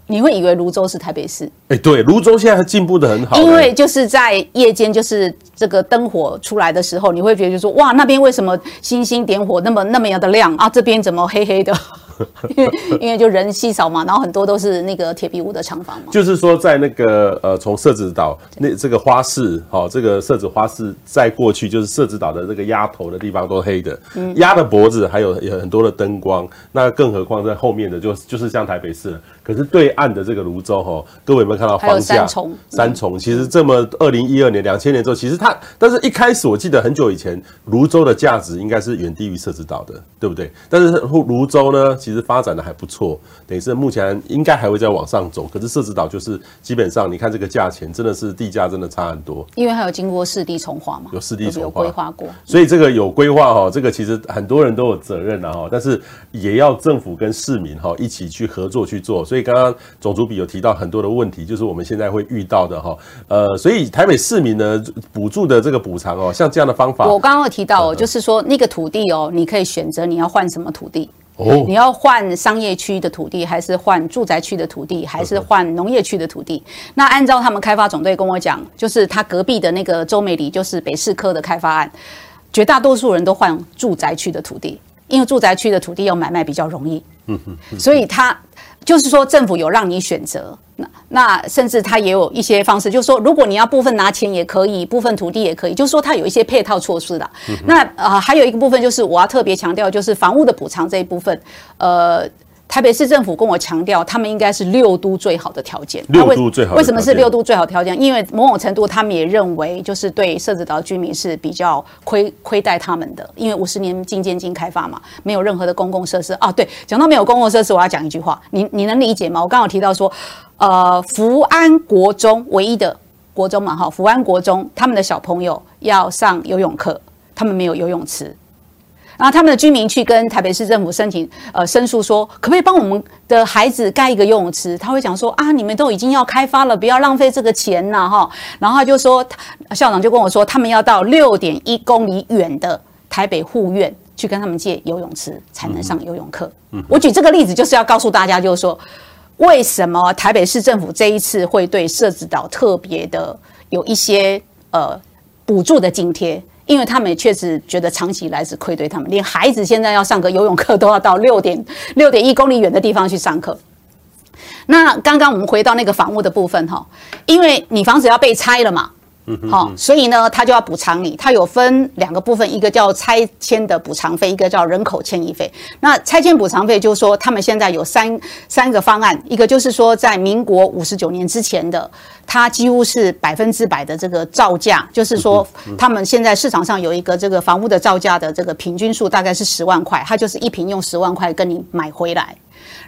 你会以为泸州是台北市？哎、欸，对，泸州现在进步的很好，因为就是在夜间，就是这个灯火出来的时候，你会觉得说，哇，那边为什么星星点火那么那么样的亮啊？这边怎么黑黑的？[laughs] 因为因为就人稀少嘛，然后很多都是那个铁皮屋的厂房嘛。就是说，在那个呃，从社子岛那这个花市，好、哦，这个社子花市再过去，就是社子岛的这个鸭头的地方都黑的，嗯，鸭的脖子还有有很多的灯光，那更何况在后面的就就是像台北市了。可是对岸的这个泸州哈，各位有没有看到房价？三重，三重其实这么二零一二年、两千年之后，其实它，但是一开始我记得很久以前，泸州的价值应该是远低于社子岛的，对不对？但是泸州呢，其实发展的还不错，等于是目前应该还会再往上走。可是社子岛就是基本上，你看这个价钱真的是地价真的差很多，因为它有经过市地重划嘛，有市地重划，有规划过，所以这个有规划哈，这个其实很多人都有责任啊哈，但是也要政府跟市民哈一起去合作去做，所以。所以刚刚总主笔有提到很多的问题，就是我们现在会遇到的哈，呃，所以台北市民呢补助的这个补偿哦，像这样的方法，我刚刚有提到哦，就是说那个土地哦，你可以选择你要换什么土地哦，你要换商业区的土地，还是换住宅区的土地，还是换农业区的土地？那按照他们开发总队跟我讲，就是他隔壁的那个周美里，就是北市科的开发案，绝大多数人都换住宅区的土地，因为住宅区的土地要买卖比较容易，嗯哼，所以他。就是说，政府有让你选择，那那甚至他也有一些方式，就是说，如果你要部分拿钱也可以，部分土地也可以，就是说，他有一些配套措施的。那呃，还有一个部分就是我要特别强调，就是房屋的补偿这一部分，呃。台北市政府跟我强调，他们应该是六都最好的条件。六都最好的件。为什么是六都最好条件？因为某种程度，他们也认为，就是对社子岛居民是比较亏亏待他们的。因为五十年禁建经开发嘛，没有任何的公共设施啊。对，讲到没有公共设施，我要讲一句话，你你能理解吗？我刚刚有提到说，呃，福安国中唯一的国中嘛，哈，福安国中他们的小朋友要上游泳课，他们没有游泳池。然后他们的居民去跟台北市政府申请呃申诉说，可不可以帮我们的孩子盖一个游泳池？他会讲说啊，你们都已经要开发了，不要浪费这个钱呐哈。然后他就说，校长就跟我说，他们要到六点一公里远的台北护院去跟他们借游泳池，才能上游泳课。嗯，我举这个例子就是要告诉大家，就是说为什么台北市政府这一次会对社子岛特别的有一些呃补助的津贴。因为他们也确实觉得长期以来是愧对他们，连孩子现在要上个游泳课都要到六点六点一公里远的地方去上课。那刚刚我们回到那个房屋的部分哈，因为你房子要被拆了嘛。好，所以呢，他就要补偿你。他有分两个部分，一个叫拆迁的补偿费，一个叫人口迁移费。那拆迁补偿费就是说，他们现在有三三个方案，一个就是说，在民国五十九年之前的，它几乎是百分之百的这个造价，就是说，他们现在市场上有一个这个房屋的造价的这个平均数大概是十万块，他就是一平用十万块跟你买回来。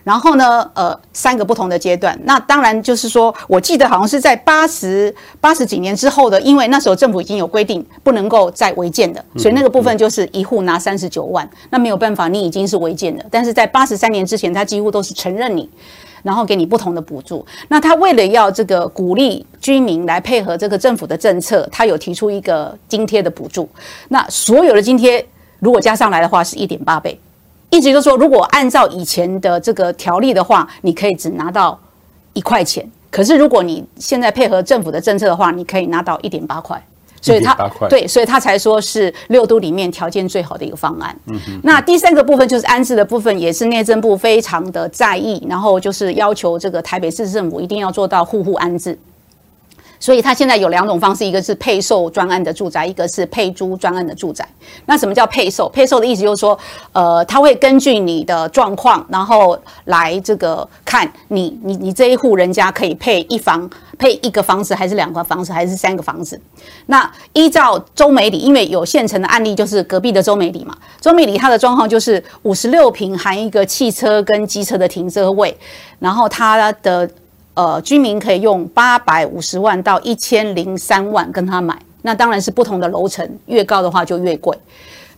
然后呢，呃，三个不同的阶段。那当然就是说，我记得好像是在八十八十几年之后的，因为那时候政府已经有规定不能够再违建的，所以那个部分就是一户拿三十九万。那没有办法，你已经是违建的。但是在八十三年之前，他几乎都是承认你，然后给你不同的补助。那他为了要这个鼓励居民来配合这个政府的政策，他有提出一个津贴的补助。那所有的津贴如果加上来的话，是一点八倍。一直就说，如果按照以前的这个条例的话，你可以只拿到一块钱。可是如果你现在配合政府的政策的话，你可以拿到一点八块。所以他对，所以他才说是六都里面条件最好的一个方案。那第三个部分就是安置的部分，也是内政部非常的在意，然后就是要求这个台北市政府一定要做到户户安置。所以它现在有两种方式，一个是配售专案的住宅，一个是配租专案的住宅。那什么叫配售？配售的意思就是说，呃，它会根据你的状况，然后来这个看你你你这一户人家可以配一房，配一个房子，还是两个房子，还是三个房子？那依照周美里，因为有现成的案例，就是隔壁的周美里嘛。周美里它的状况就是五十六平含一个汽车跟机车的停车位，然后它的。呃，居民可以用八百五十万到一千零三万跟他买，那当然是不同的楼层，越高的话就越贵。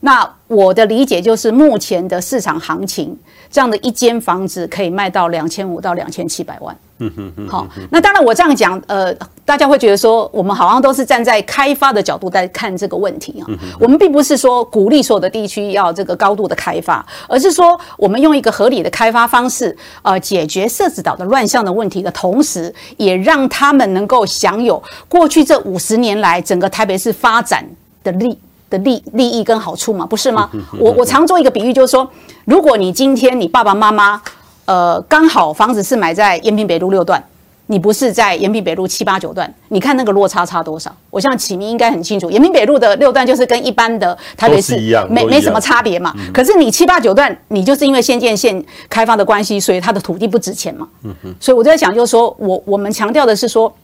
那我的理解就是，目前的市场行情，这样的一间房子可以卖到两千五到两千七百万。嗯哼哼。好，那当然我这样讲，呃，大家会觉得说，我们好像都是站在开发的角度在看这个问题啊。我们并不是说鼓励所有的地区要这个高度的开发，而是说我们用一个合理的开发方式，呃，解决社子岛的乱象的问题的同时，也让他们能够享有过去这五十年来整个台北市发展的利的利利益跟好处嘛，不是吗？我我常做一个比喻，就是说，如果你今天你爸爸妈妈。呃，刚好房子是买在延平北路六段，你不是在延平北路七八九段，你看那个落差差多少？我想启明应该很清楚，延平北路的六段就是跟一般的台北市没没什么差别嘛。可是你七八九段，你就是因为先建线开发的关系，所以它的土地不值钱嘛。嗯哼。所以我在想，就是说我我们强调的是说，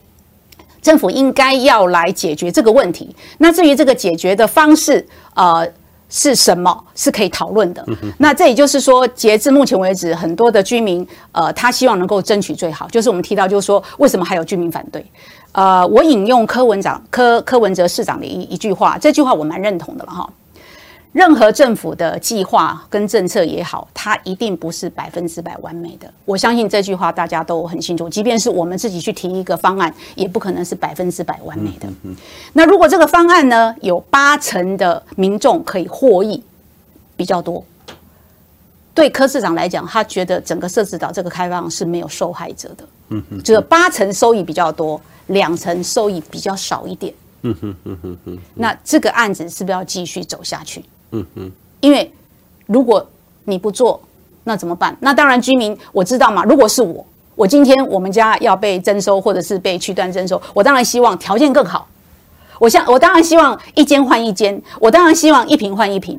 政府应该要来解决这个问题。那至于这个解决的方式，呃。是什么是可以讨论的？那这也就是说，截至目前为止，很多的居民，呃，他希望能够争取最好。就是我们提到，就是说，为什么还有居民反对？呃，我引用柯文长柯柯文哲市长的一一句话，这句话我蛮认同的了哈。任何政府的计划跟政策也好，它一定不是百分之百完美的。我相信这句话大家都很清楚。即便是我们自己去提一个方案，也不可能是百分之百完美的。那如果这个方案呢，有八成的民众可以获益比较多，对柯市长来讲，他觉得整个社子岛这个开放是没有受害者的。嗯哼，就是八成收益比较多，两成收益比较少一点。嗯哼嗯哼嗯。那这个案子是不是要继续走下去？嗯嗯，因为如果你不做，那怎么办？那当然，居民我知道嘛。如果是我，我今天我们家要被征收，或者是被区段征收，我当然希望条件更好。我想，我当然希望一间换一间，我当然希望一平换一平。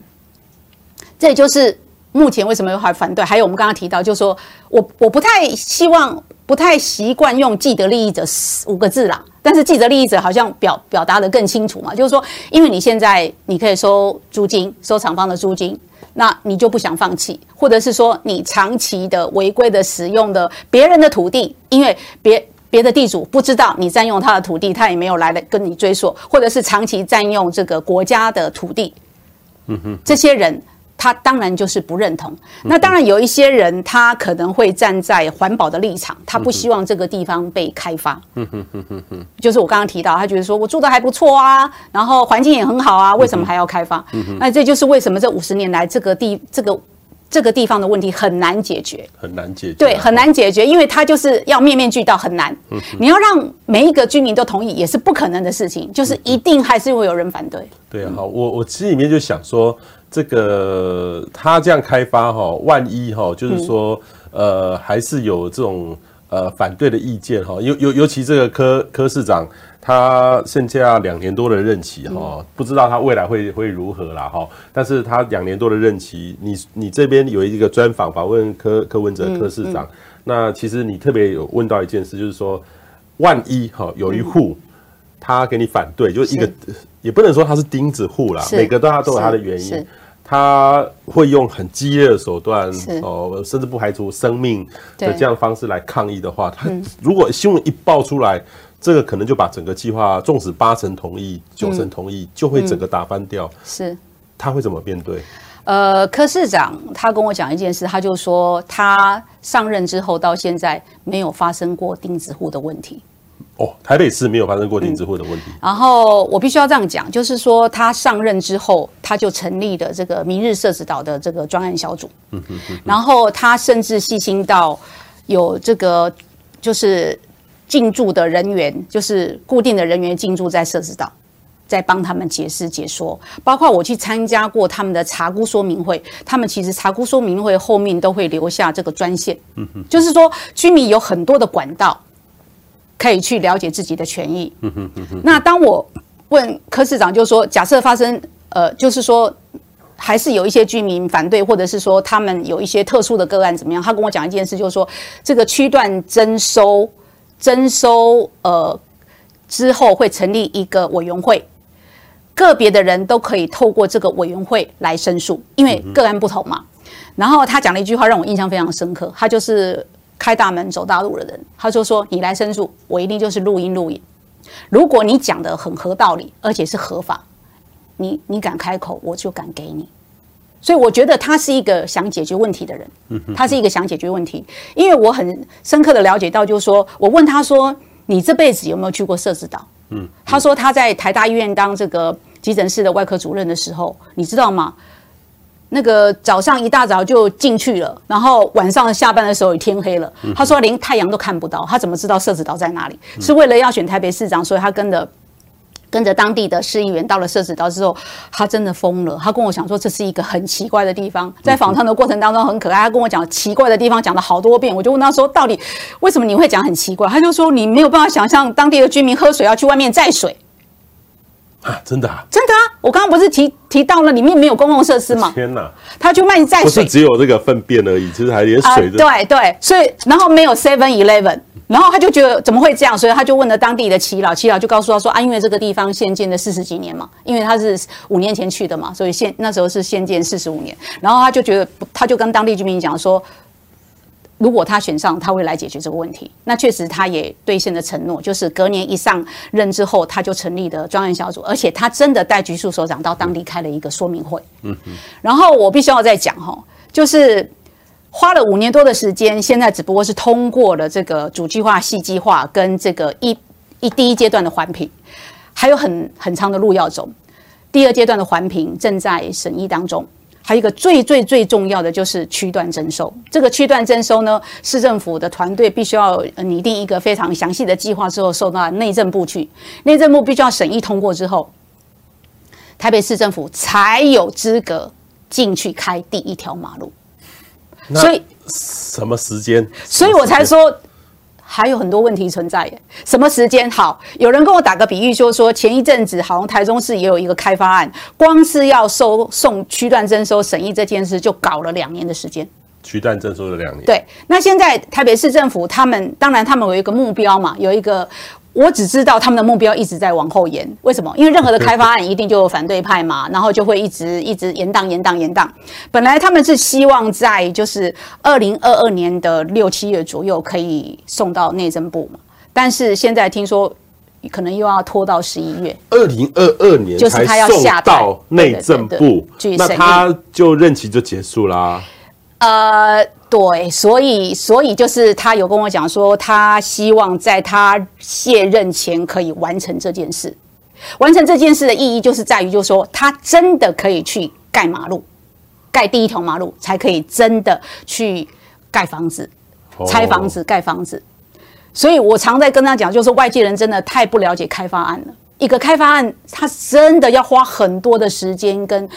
这也就是目前为什么有还反对。还有我们刚刚提到，就是说我我不太希望。不太习惯用既得利益者五个字啦，但是既得利益者好像表表达得更清楚嘛，就是说，因为你现在你可以收租金，收厂方的租金，那你就不想放弃，或者是说你长期的违规的使用的别人的土地，因为别别的地主不知道你占用他的土地，他也没有来跟你追索，或者是长期占用这个国家的土地，嗯哼，这些人他当然就是不认同。那当然有一些人，他可能会站在环保的立场，他不希望这个地方被开发。嗯哼哼哼哼，就是我刚刚提到，他觉得说我住的还不错啊，然后环境也很好啊，为什么还要开发？嗯哼，那这就是为什么这五十年来这个地这个。这个地方的问题很难解决，很难解决，对，很难解决，因为它就是要面面俱到，很难。你要让每一个居民都同意，也是不可能的事情，就是一定还是会有人反对。嗯、对啊，好，我我心里面就想说，这个他这样开发哈，万一哈，就是说，嗯、呃，还是有这种呃反对的意见哈，尤尤尤其这个柯柯市长。他剩下两年多的任期哈，不知道他未来会会如何啦哈。但是他两年多的任期，你你这边有一个专访访问柯柯文哲柯市长，那其实你特别有问到一件事，就是说，万一哈有一户他给你反对，就是一个是也不能说他是钉子户啦，每个都他都有他的原因，他会用很激烈的手段哦，甚至不排除生命的这样方式来抗议的话，他如果新闻一爆出来。这个可能就把整个计划，纵使八成同意、九成同意，嗯、就会整个打翻掉。是，他会怎么面对？呃，柯市长他跟我讲一件事，他就说他上任之后到现在没有发生过钉子户的问题。哦，台北市没有发生过钉子户的问题。嗯、然后我必须要这样讲，就是说他上任之后，他就成立了这个明日社子岛的这个专案小组。嗯哼哼。然后他甚至细心到有这个就是。进驻的人员就是固定的人员进驻在社子岛，在帮他们解释解说。包括我去参加过他们的查辜说明会，他们其实查辜说明会后面都会留下这个专线，嗯哼，就是说居民有很多的管道可以去了解自己的权益。嗯哼嗯哼。那当我问柯市长，就是说假设发生呃，就是说还是有一些居民反对，或者是说他们有一些特殊的个案怎么样？他跟我讲一件事，就是说这个区段征收。征收呃之后会成立一个委员会，个别的人都可以透过这个委员会来申诉，因为个案不同嘛。然后他讲了一句话让我印象非常深刻，他就是开大门走大路的人，他就说：“你来申诉，我一定就是录音录影。如果你讲的很合道理，而且是合法，你你敢开口，我就敢给你。”所以我觉得他是一个想解决问题的人，他是一个想解决问题，因为我很深刻的了解到，就是说我问他说，你这辈子有没有去过社子岛？嗯，他说他在台大医院当这个急诊室的外科主任的时候，你知道吗？那个早上一大早就进去了，然后晚上下班的时候天黑了。他说连太阳都看不到，他怎么知道社子岛在哪里？是为了要选台北市长，所以他跟着。跟着当地的市议员到了社子岛之后，他真的疯了。他跟我讲说，这是一个很奇怪的地方。在访谈的过程当中很可爱，他跟我讲奇怪的地方讲了好多遍。我就问他说，到底为什么你会讲很奇怪？他就说你没有办法想象当地的居民喝水要去外面载水啊！真的啊？真的啊！我刚刚不是提提到了里面没有公共设施吗？天哪！他就卖在水，不是只有这个粪便而已，其实还连水的。对对，所以然后没有 Seven Eleven。然后他就觉得怎么会这样，所以他就问了当地的耆老，耆老就告诉他说啊，因为这个地方限建的四十几年嘛，因为他是五年前去的嘛，所以现那时候是限建四十五年。然后他就觉得，他就跟当地居民讲说，如果他选上，他会来解决这个问题。那确实他也兑现了承诺，就是隔年一上任之后，他就成立的专案小组，而且他真的带局处首长到当地开了一个说明会。嗯嗯。然后我必须要再讲哈，就是。花了五年多的时间，现在只不过是通过了这个主计划、细计划跟这个一一第一阶段的环评，还有很很长的路要走。第二阶段的环评正在审议当中，还有一个最最最重要的就是区段征收。这个区段征收呢，市政府的团队必须要拟定一个非常详细的计划之后，送到内政部去。内政部必须要审议通过之后，台北市政府才有资格进去开第一条马路。所以什么时间？所以我才说还有很多问题存在耶。什么时间？好，有人跟我打个比喻，说说前一阵子好像台中市也有一个开发案，光是要收送区段征收审议这件事，就搞了两年的时间。区段征收了两年。对，那现在台北市政府他们当然他们有一个目标嘛，有一个。我只知道他们的目标一直在往后延，为什么？因为任何的开发案一定就有反对派嘛，然后就会一直一直延宕延宕延宕。本来他们是希望在就是二零二二年的六七月左右可以送到内政部嘛，但是现在听说可能又要拖到十一月。二零二二年就是他要下到内政部，那他就任期就结束啦。呃，对，所以所以就是他有跟我讲说，他希望在他卸任前可以完成这件事。完成这件事的意义就是在于，就是说他真的可以去盖马路，盖第一条马路，才可以真的去盖房子、拆房子、盖房子。所以我常在跟他讲，就是外界人真的太不了解开发案了。一个开发案，它真的要花很多的时间跟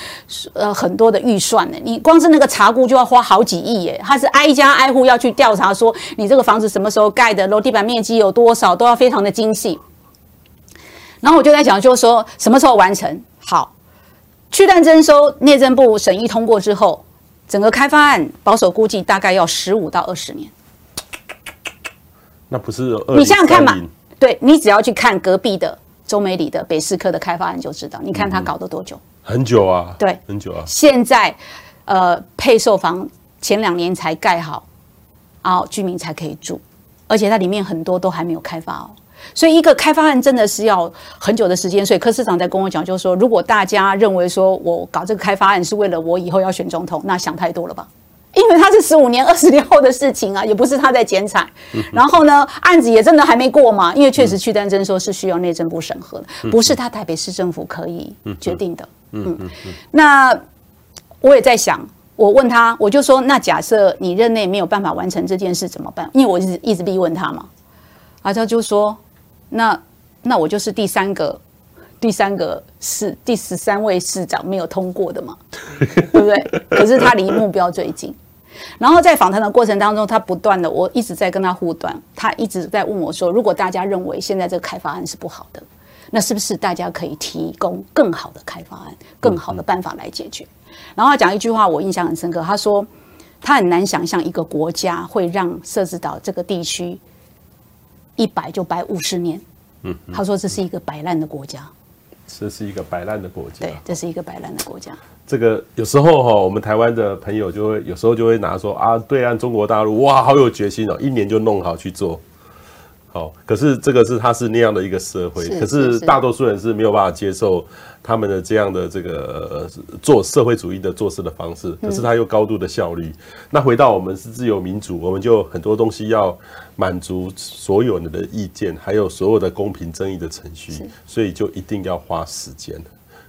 呃很多的预算呢。你光是那个查估就要花好几亿耶，它是挨家挨户要去调查，说你这个房子什么时候盖的，楼地板面积有多少，都要非常的精细。然后我就在讲，就是说什么时候完成？好，区段征收，内政部审议通过之后，整个开发案保守估计大概要十五到二十年。那不是你想想看嘛？对，你只要去看隔壁的。中美里的北市科的开发案就知道，你看他搞了多久？很久啊，对，很久啊。现在，呃，配售房前两年才盖好，然后居民才可以住，而且它里面很多都还没有开发哦。所以一个开发案真的是要很久的时间。所以柯市长在跟我讲，就是说，如果大家认为说我搞这个开发案是为了我以后要选总统，那想太多了吧。因为他是十五年、二十年后的事情啊，也不是他在剪彩。然后呢，案子也真的还没过嘛。因为确实去单征收是需要内政部审核的，不是他台北市政府可以决定的。嗯，那我也在想，我问他，我就说，那假设你任内没有办法完成这件事怎么办？因为我一直一直逼问他嘛。啊，他就说，那那我就是第三个。第三个是第十三位市长没有通过的嘛，[laughs] 对不对？可是他离目标最近。然后在访谈的过程当中，他不断的，我一直在跟他互动，他一直在问我说：如果大家认为现在这个开发案是不好的，那是不是大家可以提供更好的开发案、更好的办法来解决？然后他讲一句话，我印象很深刻。他说：他很难想象一个国家会让设置岛这个地区一摆就摆五十年。嗯他说这是一个摆烂的国家。这是一个摆烂的国家。对，这是一个摆烂的国家。这个有时候哈，我们台湾的朋友就会有时候就会拿说啊，对岸中国大陆哇，好有决心哦，一年就弄好去做。好，可是这个是他是那样的一个社会，可是大多数人是没有办法接受他们的这样的这个做社会主义的做事的方式。可是他又高度的效率。那回到我们是自由民主，我们就很多东西要满足所有人的意见，还有所有的公平正义的程序，所以就一定要花时间。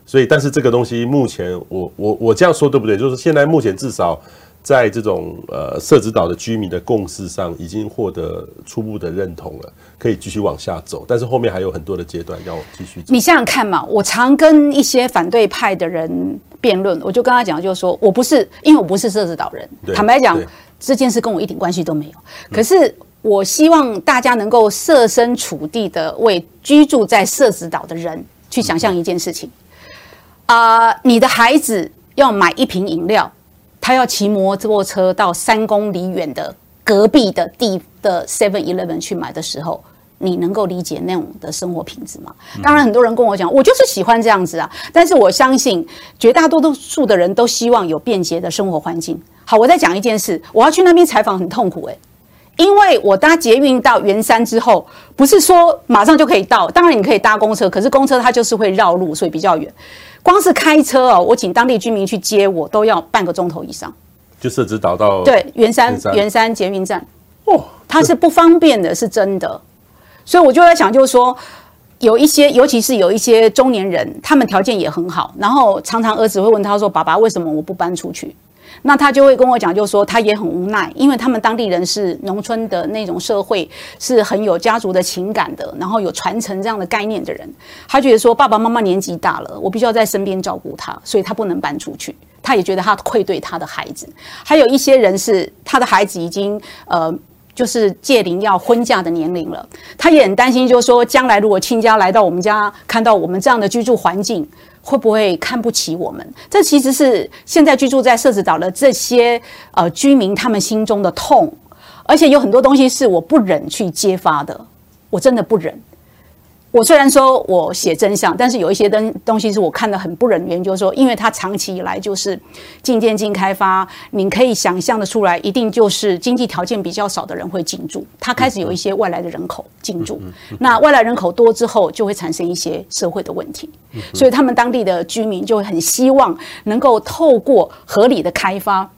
所以，但是这个东西目前我我我这样说对不对？就是现在目前至少。在这种呃社子岛的居民的共识上，已经获得初步的认同了，可以继续往下走。但是后面还有很多的阶段要继续走。你想想看嘛，我常跟一些反对派的人辩论，我就跟他讲，就是说我不是，因为我不是社子岛人，坦白讲，这件事跟我一点关系都没有。可是我希望大家能够设身处地的为居住在社子岛的人去想象一件事情啊、呃，你的孩子要买一瓶饮料。他要骑摩托车到三公里远的隔壁的地的 Seven Eleven 去买的时候，你能够理解那种的生活品质吗？当然，很多人跟我讲，我就是喜欢这样子啊。但是我相信绝大多数的人都希望有便捷的生活环境。好，我再讲一件事，我要去那边采访很痛苦诶，因为我搭捷运到圆山之后，不是说马上就可以到，当然你可以搭公车，可是公车它就是会绕路，所以比较远。光是开车哦，我请当地居民去接我，都要半个钟头以上。就设置导到对圆山圆山捷运站，哦，它是不方便的，是真的。所以我就在想，就是说有一些，尤其是有一些中年人，他们条件也很好，然后常常儿子会问他说：“爸爸，为什么我不搬出去？”那他就会跟我讲，就说他也很无奈，因为他们当地人是农村的那种社会，是很有家族的情感的，然后有传承这样的概念的人。他觉得说爸爸妈妈年纪大了，我必须要在身边照顾他，所以他不能搬出去。他也觉得他愧对他的孩子。还有一些人是他的孩子已经呃，就是届临要婚嫁的年龄了，他也很担心，就是说将来如果亲家来到我们家，看到我们这样的居住环境。会不会看不起我们？这其实是现在居住在社子岛的这些呃居民他们心中的痛，而且有很多东西是我不忍去揭发的，我真的不忍。我虽然说我写真相，但是有一些东东西是我看得很不忍缘，就是说，因为它长期以来就是进建禁开发，你可以想象的出来，一定就是经济条件比较少的人会进驻，它开始有一些外来的人口进驻，那外来人口多之后，就会产生一些社会的问题，所以他们当地的居民就会很希望能够透过合理的开发，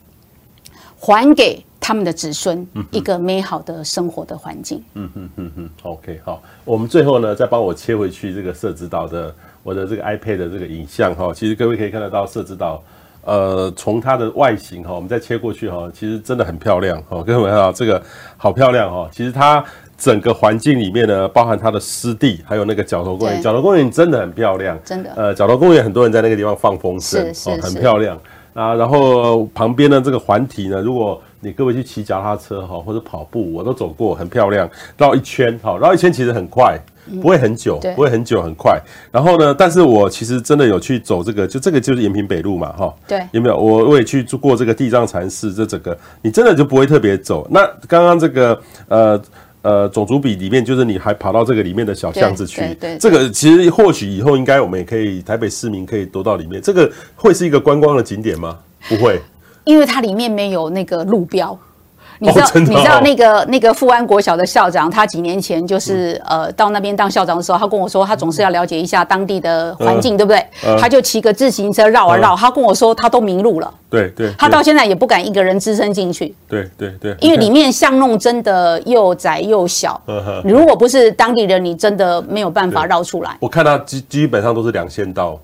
还给。他们的子孙一个美好的生活的环境。嗯嗯嗯嗯，OK，好，我们最后呢，再帮我切回去这个社子岛的我的这个 iPad 的这个影像哈，其实各位可以看得到社子岛，呃，从它的外形哈，我们再切过去哈，其实真的很漂亮哈，各位看到这个好漂亮哈，其实它整个环境里面呢，包含它的湿地，还有那个角头公园，角头公园真的很漂亮，真的，呃，角头公园很多人在那个地方放风筝，哦，很漂亮啊，然后旁边的这个环体呢，如果你各位去骑脚踏车哈，或者跑步，我都走过，很漂亮，绕一圈哈，绕一圈其实很快，不会很久，不会很久，很快。然后呢，但是我其实真的有去走这个，就这个就是延平北路嘛哈，对，有没有？我我也去住过这个地藏禅寺，这整个你真的就不会特别走。那刚刚这个呃呃种族比里面，就是你还跑到这个里面的小巷子去，对，对，这个其实或许以后应该我们也可以台北市民可以多到里面，这个会是一个观光的景点吗？不会。因为它里面没有那个路标，你知道？你知道那个那个富安国小的校长，他几年前就是呃到那边当校长的时候，他跟我说，他总是要了解一下当地的环境，对不对？他就骑个自行车绕啊绕，他跟我说他都迷路了。对对，他到现在也不敢一个人只身进去。对对对，因为里面巷弄真的又窄又小，如果不是当地人，你真的没有办法绕出来。我看他基基本上都是两线道。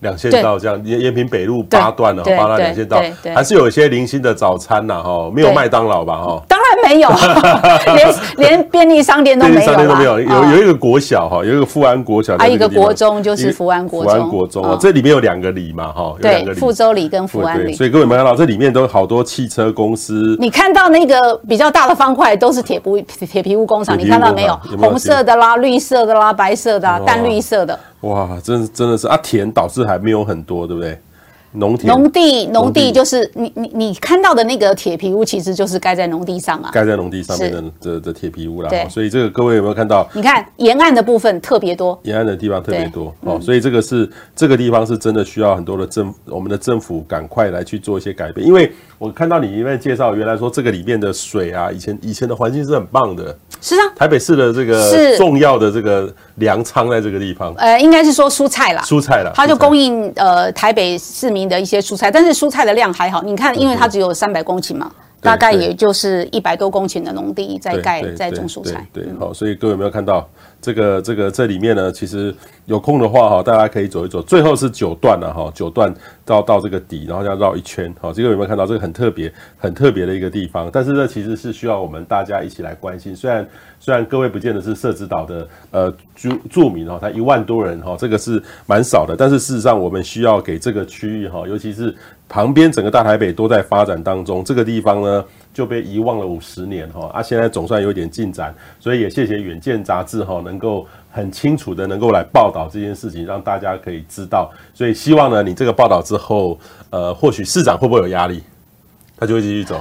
两线道这样，延延平北路八段了，八段两线道，还是有一些零星的早餐呐，哈，没有麦当劳吧，哈，当然没有，[laughs] 连连便利商店都没有，便利商店都没有，有有一个国小哈，有一个富安国小，还有一个国中就是福安国中，福安国中哦，这里面有两个里嘛，哈，对，富州里跟福安里，所以各位有没有看到这里面都有好多汽车公司，你看到那个比较大的方块都是铁布铁皮屋工厂，你看到没有？红色的啦，绿色的啦，白色的，淡绿色的。哇，真真的是啊，田导致还没有很多，对不对？农田、农地、农地就是你你你看到的那个铁皮屋，其实就是盖在农地上啊，盖在农地上面的的的铁皮屋啦。对，所以这个各位有没有看到？你看沿岸的部分特别多，沿岸的地方特别多哦，所以这个是这个地方是真的需要很多的政我们的政府赶快来去做一些改变，因为我看到你里面介绍，原来说这个里面的水啊，以前以前的环境是很棒的，是啊，台北市的这个重要的这个粮仓在这个地方，呃，应该是说蔬菜啦，蔬菜啦，它就供应呃台北市民的一些蔬菜，但是蔬菜的量还好，你看，因为它只有三百公顷嘛，大概也就是一百多公顷的农地在盖在种蔬菜，对，好，所以各位有没有看到这个这个这里面呢？其实有空的话哈，大家可以走一走。最后是九段了哈，九段到到这个底，然后要绕一圈，好，这个有没有看到？这个很特别很特别的一个地方，但是这其实是需要我们大家一起来关心。虽然虽然各位不见得是社子岛的呃住住民哈，他一万多人哈，这个是蛮少的，但是事实上我们需要给这个区域哈，尤其是。旁边整个大台北都在发展当中，这个地方呢就被遗忘了五十年哈啊，现在总算有点进展，所以也谢谢远见杂志哈，能够很清楚的能够来报道这件事情，让大家可以知道。所以希望呢，你这个报道之后，呃，或许市长会不会有压力，他就会继续走。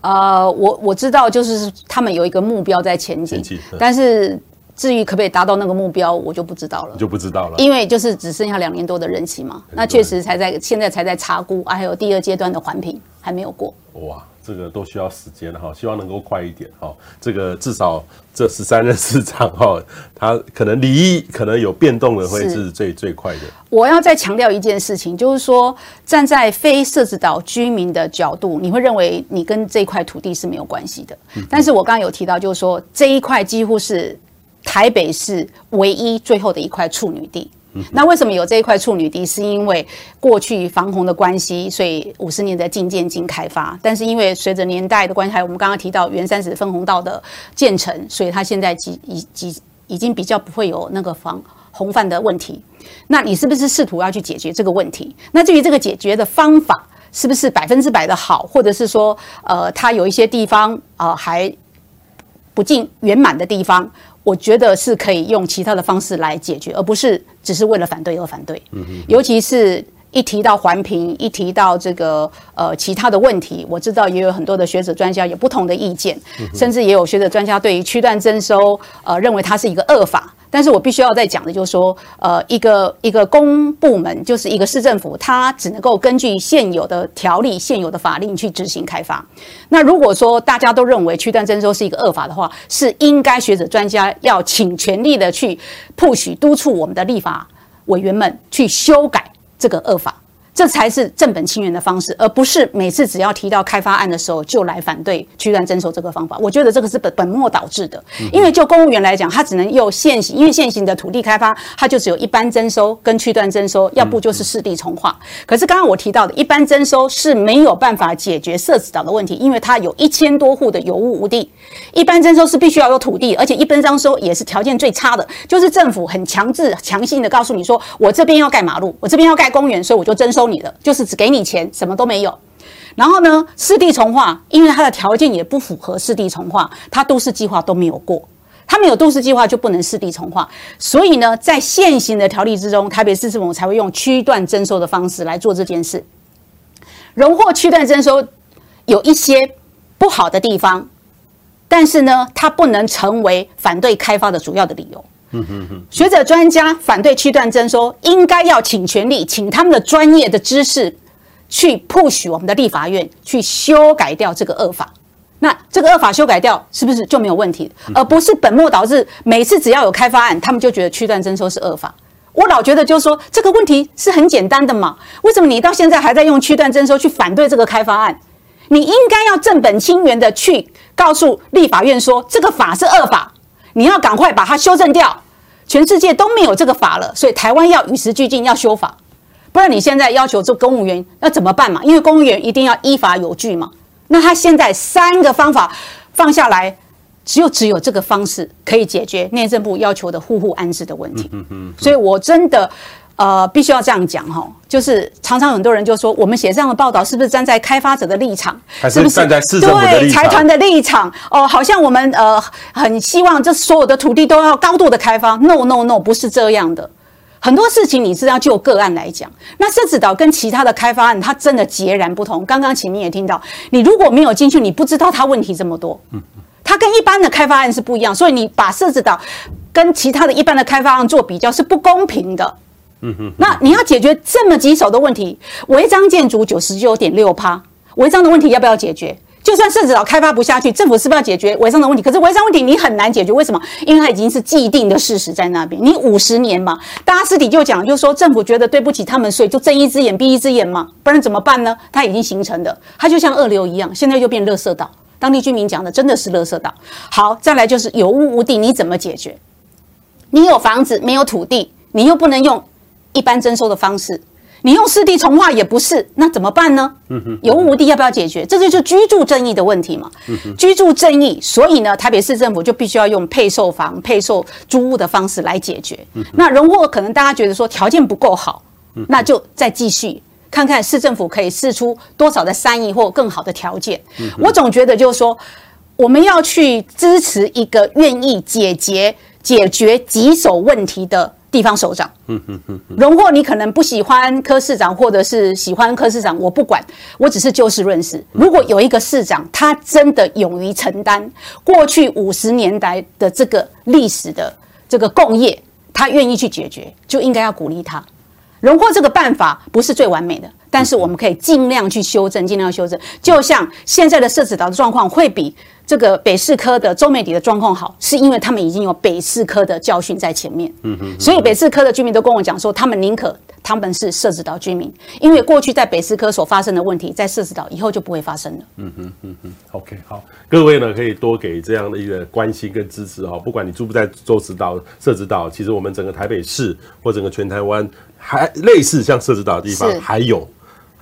呃，我我知道，就是他们有一个目标在前进，但是。至于可不可以达到那个目标，我就不知道了，就不知道了，因为就是只剩下两年多的任期嘛，那确实才在现在才在查估，啊，还有第二阶段的环评还没有过。哇，这个都需要时间哈，希望能够快一点哈。这个至少这十三任市长哈，他可能离异可能有变动的会是最是最快的。我要再强调一件事情，就是说站在非社子岛居民的角度，你会认为你跟这块土地是没有关系的。嗯、但是我刚刚有提到，就是说这一块几乎是。台北市唯一最后的一块处女地，那为什么有这一块处女地？是因为过去防洪的关系，所以五十年的禁建禁开发。但是因为随着年代的关系，还有我们刚刚提到原三十分洪道的建成，所以它现在已已已已经比较不会有那个防洪泛的问题。那你是不是试图要去解决这个问题？那至于这个解决的方法是不是百分之百的好，或者是说，呃，它有一些地方啊、还不尽圆满的地方？我觉得是可以用其他的方式来解决，而不是只是为了反对而反对。嗯嗯。尤其是一提到环评，一提到这个呃其他的问题，我知道也有很多的学者专家有不同的意见，甚至也有学者专家对于区段征收呃认为它是一个恶法。但是我必须要再讲的，就是说，呃，一个一个公部门，就是一个市政府，它只能够根据现有的条例、现有的法令去执行开发。那如果说大家都认为区段征收是一个恶法的话，是应该学者专家要请全力的去 push 督促我们的立法委员们去修改这个恶法。这才是正本清源的方式，而不是每次只要提到开发案的时候就来反对区段征收这个方法。我觉得这个是本本末倒置的，因为就公务员来讲，他只能用现行，因为现行的土地开发，它就只有一般征收跟区段征收，要不就是市地重划。可是刚刚我提到的一般征收是没有办法解决社子岛的问题，因为它有一千多户的有物无地。一般征收是必须要有土地，而且一般征收也是条件最差的，就是政府很强制、强行的告诉你说，我这边要盖马路，我这边要盖公园，所以我就征收你的，就是只给你钱，什么都没有。然后呢，四地重划，因为它的条件也不符合四地重划，它都市计划都没有过，它没有都市计划就不能四地重划。所以呢，在现行的条例之中，台北市政府才会用区段征收的方式来做这件事。荣获区段征收有一些不好的地方。但是呢，它不能成为反对开发的主要的理由。学者专家反对区段征收，应该要请权力，请他们的专业的知识去 push 我们的立法院去修改掉这个恶法。那这个恶法修改掉，是不是就没有问题？而不是本末倒置，每次只要有开发案，他们就觉得区段征收是恶法。我老觉得就是说，这个问题是很简单的嘛，为什么你到现在还在用区段征收去反对这个开发案？你应该要正本清源的去告诉立法院说，这个法是恶法，你要赶快把它修正掉。全世界都没有这个法了，所以台湾要与时俱进，要修法。不然你现在要求做公务员要怎么办嘛？因为公务员一定要依法有据嘛。那他现在三个方法放下来，只有只有这个方式可以解决内政部要求的户户安置的问题。所以我真的。呃，必须要这样讲哈，就是常常很多人就说，我们写这样的报道是不是站在开发者的立场，是不是站在市政府的立场？对财团的立场哦，好像我们呃很希望这所有的土地都要高度的开发。No No No，不是这样的。很多事情你知道，就个案来讲，那社子岛跟其他的开发案，它真的截然不同。刚刚秦明也听到，你如果没有进去，你不知道它问题这么多。嗯，它跟一般的开发案是不一样，所以你把社子岛跟其他的一般的开发案做比较是不公平的。嗯哼，那你要解决这么棘手的问题，违章建筑九十九点六趴，违章的问题要不要解决？就算社子岛开发不下去，政府是不是要解决违章的问题？可是违章问题你很难解决，为什么？因为它已经是既定的事实在那边。你五十年嘛，大家私底就讲，就说政府觉得对不起他们，所以就睁一只眼闭一只眼嘛，不然怎么办呢？它已经形成的，它就像恶流一样，现在就变垃圾岛。当地居民讲的真的是垃圾岛。好，再来就是有屋无地，你怎么解决？你有房子没有土地，你又不能用。一般征收的方式，你用四地重划也不是，那怎么办呢？有物无地要不要解决？这就是居住正义的问题嘛。居住正义，所以呢，台北市政府就必须要用配售房、配售租屋的方式来解决。那荣获可能大家觉得说条件不够好，那就再继续看看市政府可以试出多少的善意或更好的条件。我总觉得就是说，我们要去支持一个愿意解决解决棘手问题的。地方首长，嗯嗯嗯，荣获你可能不喜欢柯市长，或者是喜欢柯市长，我不管，我只是就事论事。如果有一个市长，他真的勇于承担过去五十年代的这个历史的这个共业，他愿意去解决，就应该要鼓励他。荣获这个办法不是最完美的，但是我们可以尽量去修正，尽量修正。就像现在的社子岛的状况会比。这个北市科的周美底的状况好，是因为他们已经有北市科的教训在前面。嗯哼，所以北市科的居民都跟我讲说，他们宁可他们是设置岛居民，因为过去在北市科所发生的问题，在设置岛以后就不会发生了。嗯哼嗯哼，OK，好，各位呢可以多给这样的一个关心跟支持哈，不管你住不在洲子岛、设置岛，其实我们整个台北市或整个全台湾，还类似像设置岛的地方还有。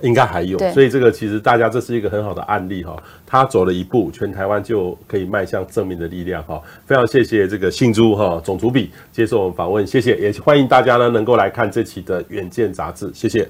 应该还有，所以这个其实大家这是一个很好的案例哈，他走了一步，全台湾就可以迈向正面的力量哈。非常谢谢这个信珠哈总主笔接受我们访问，谢谢，也欢迎大家呢能够来看这期的远见杂志，谢谢。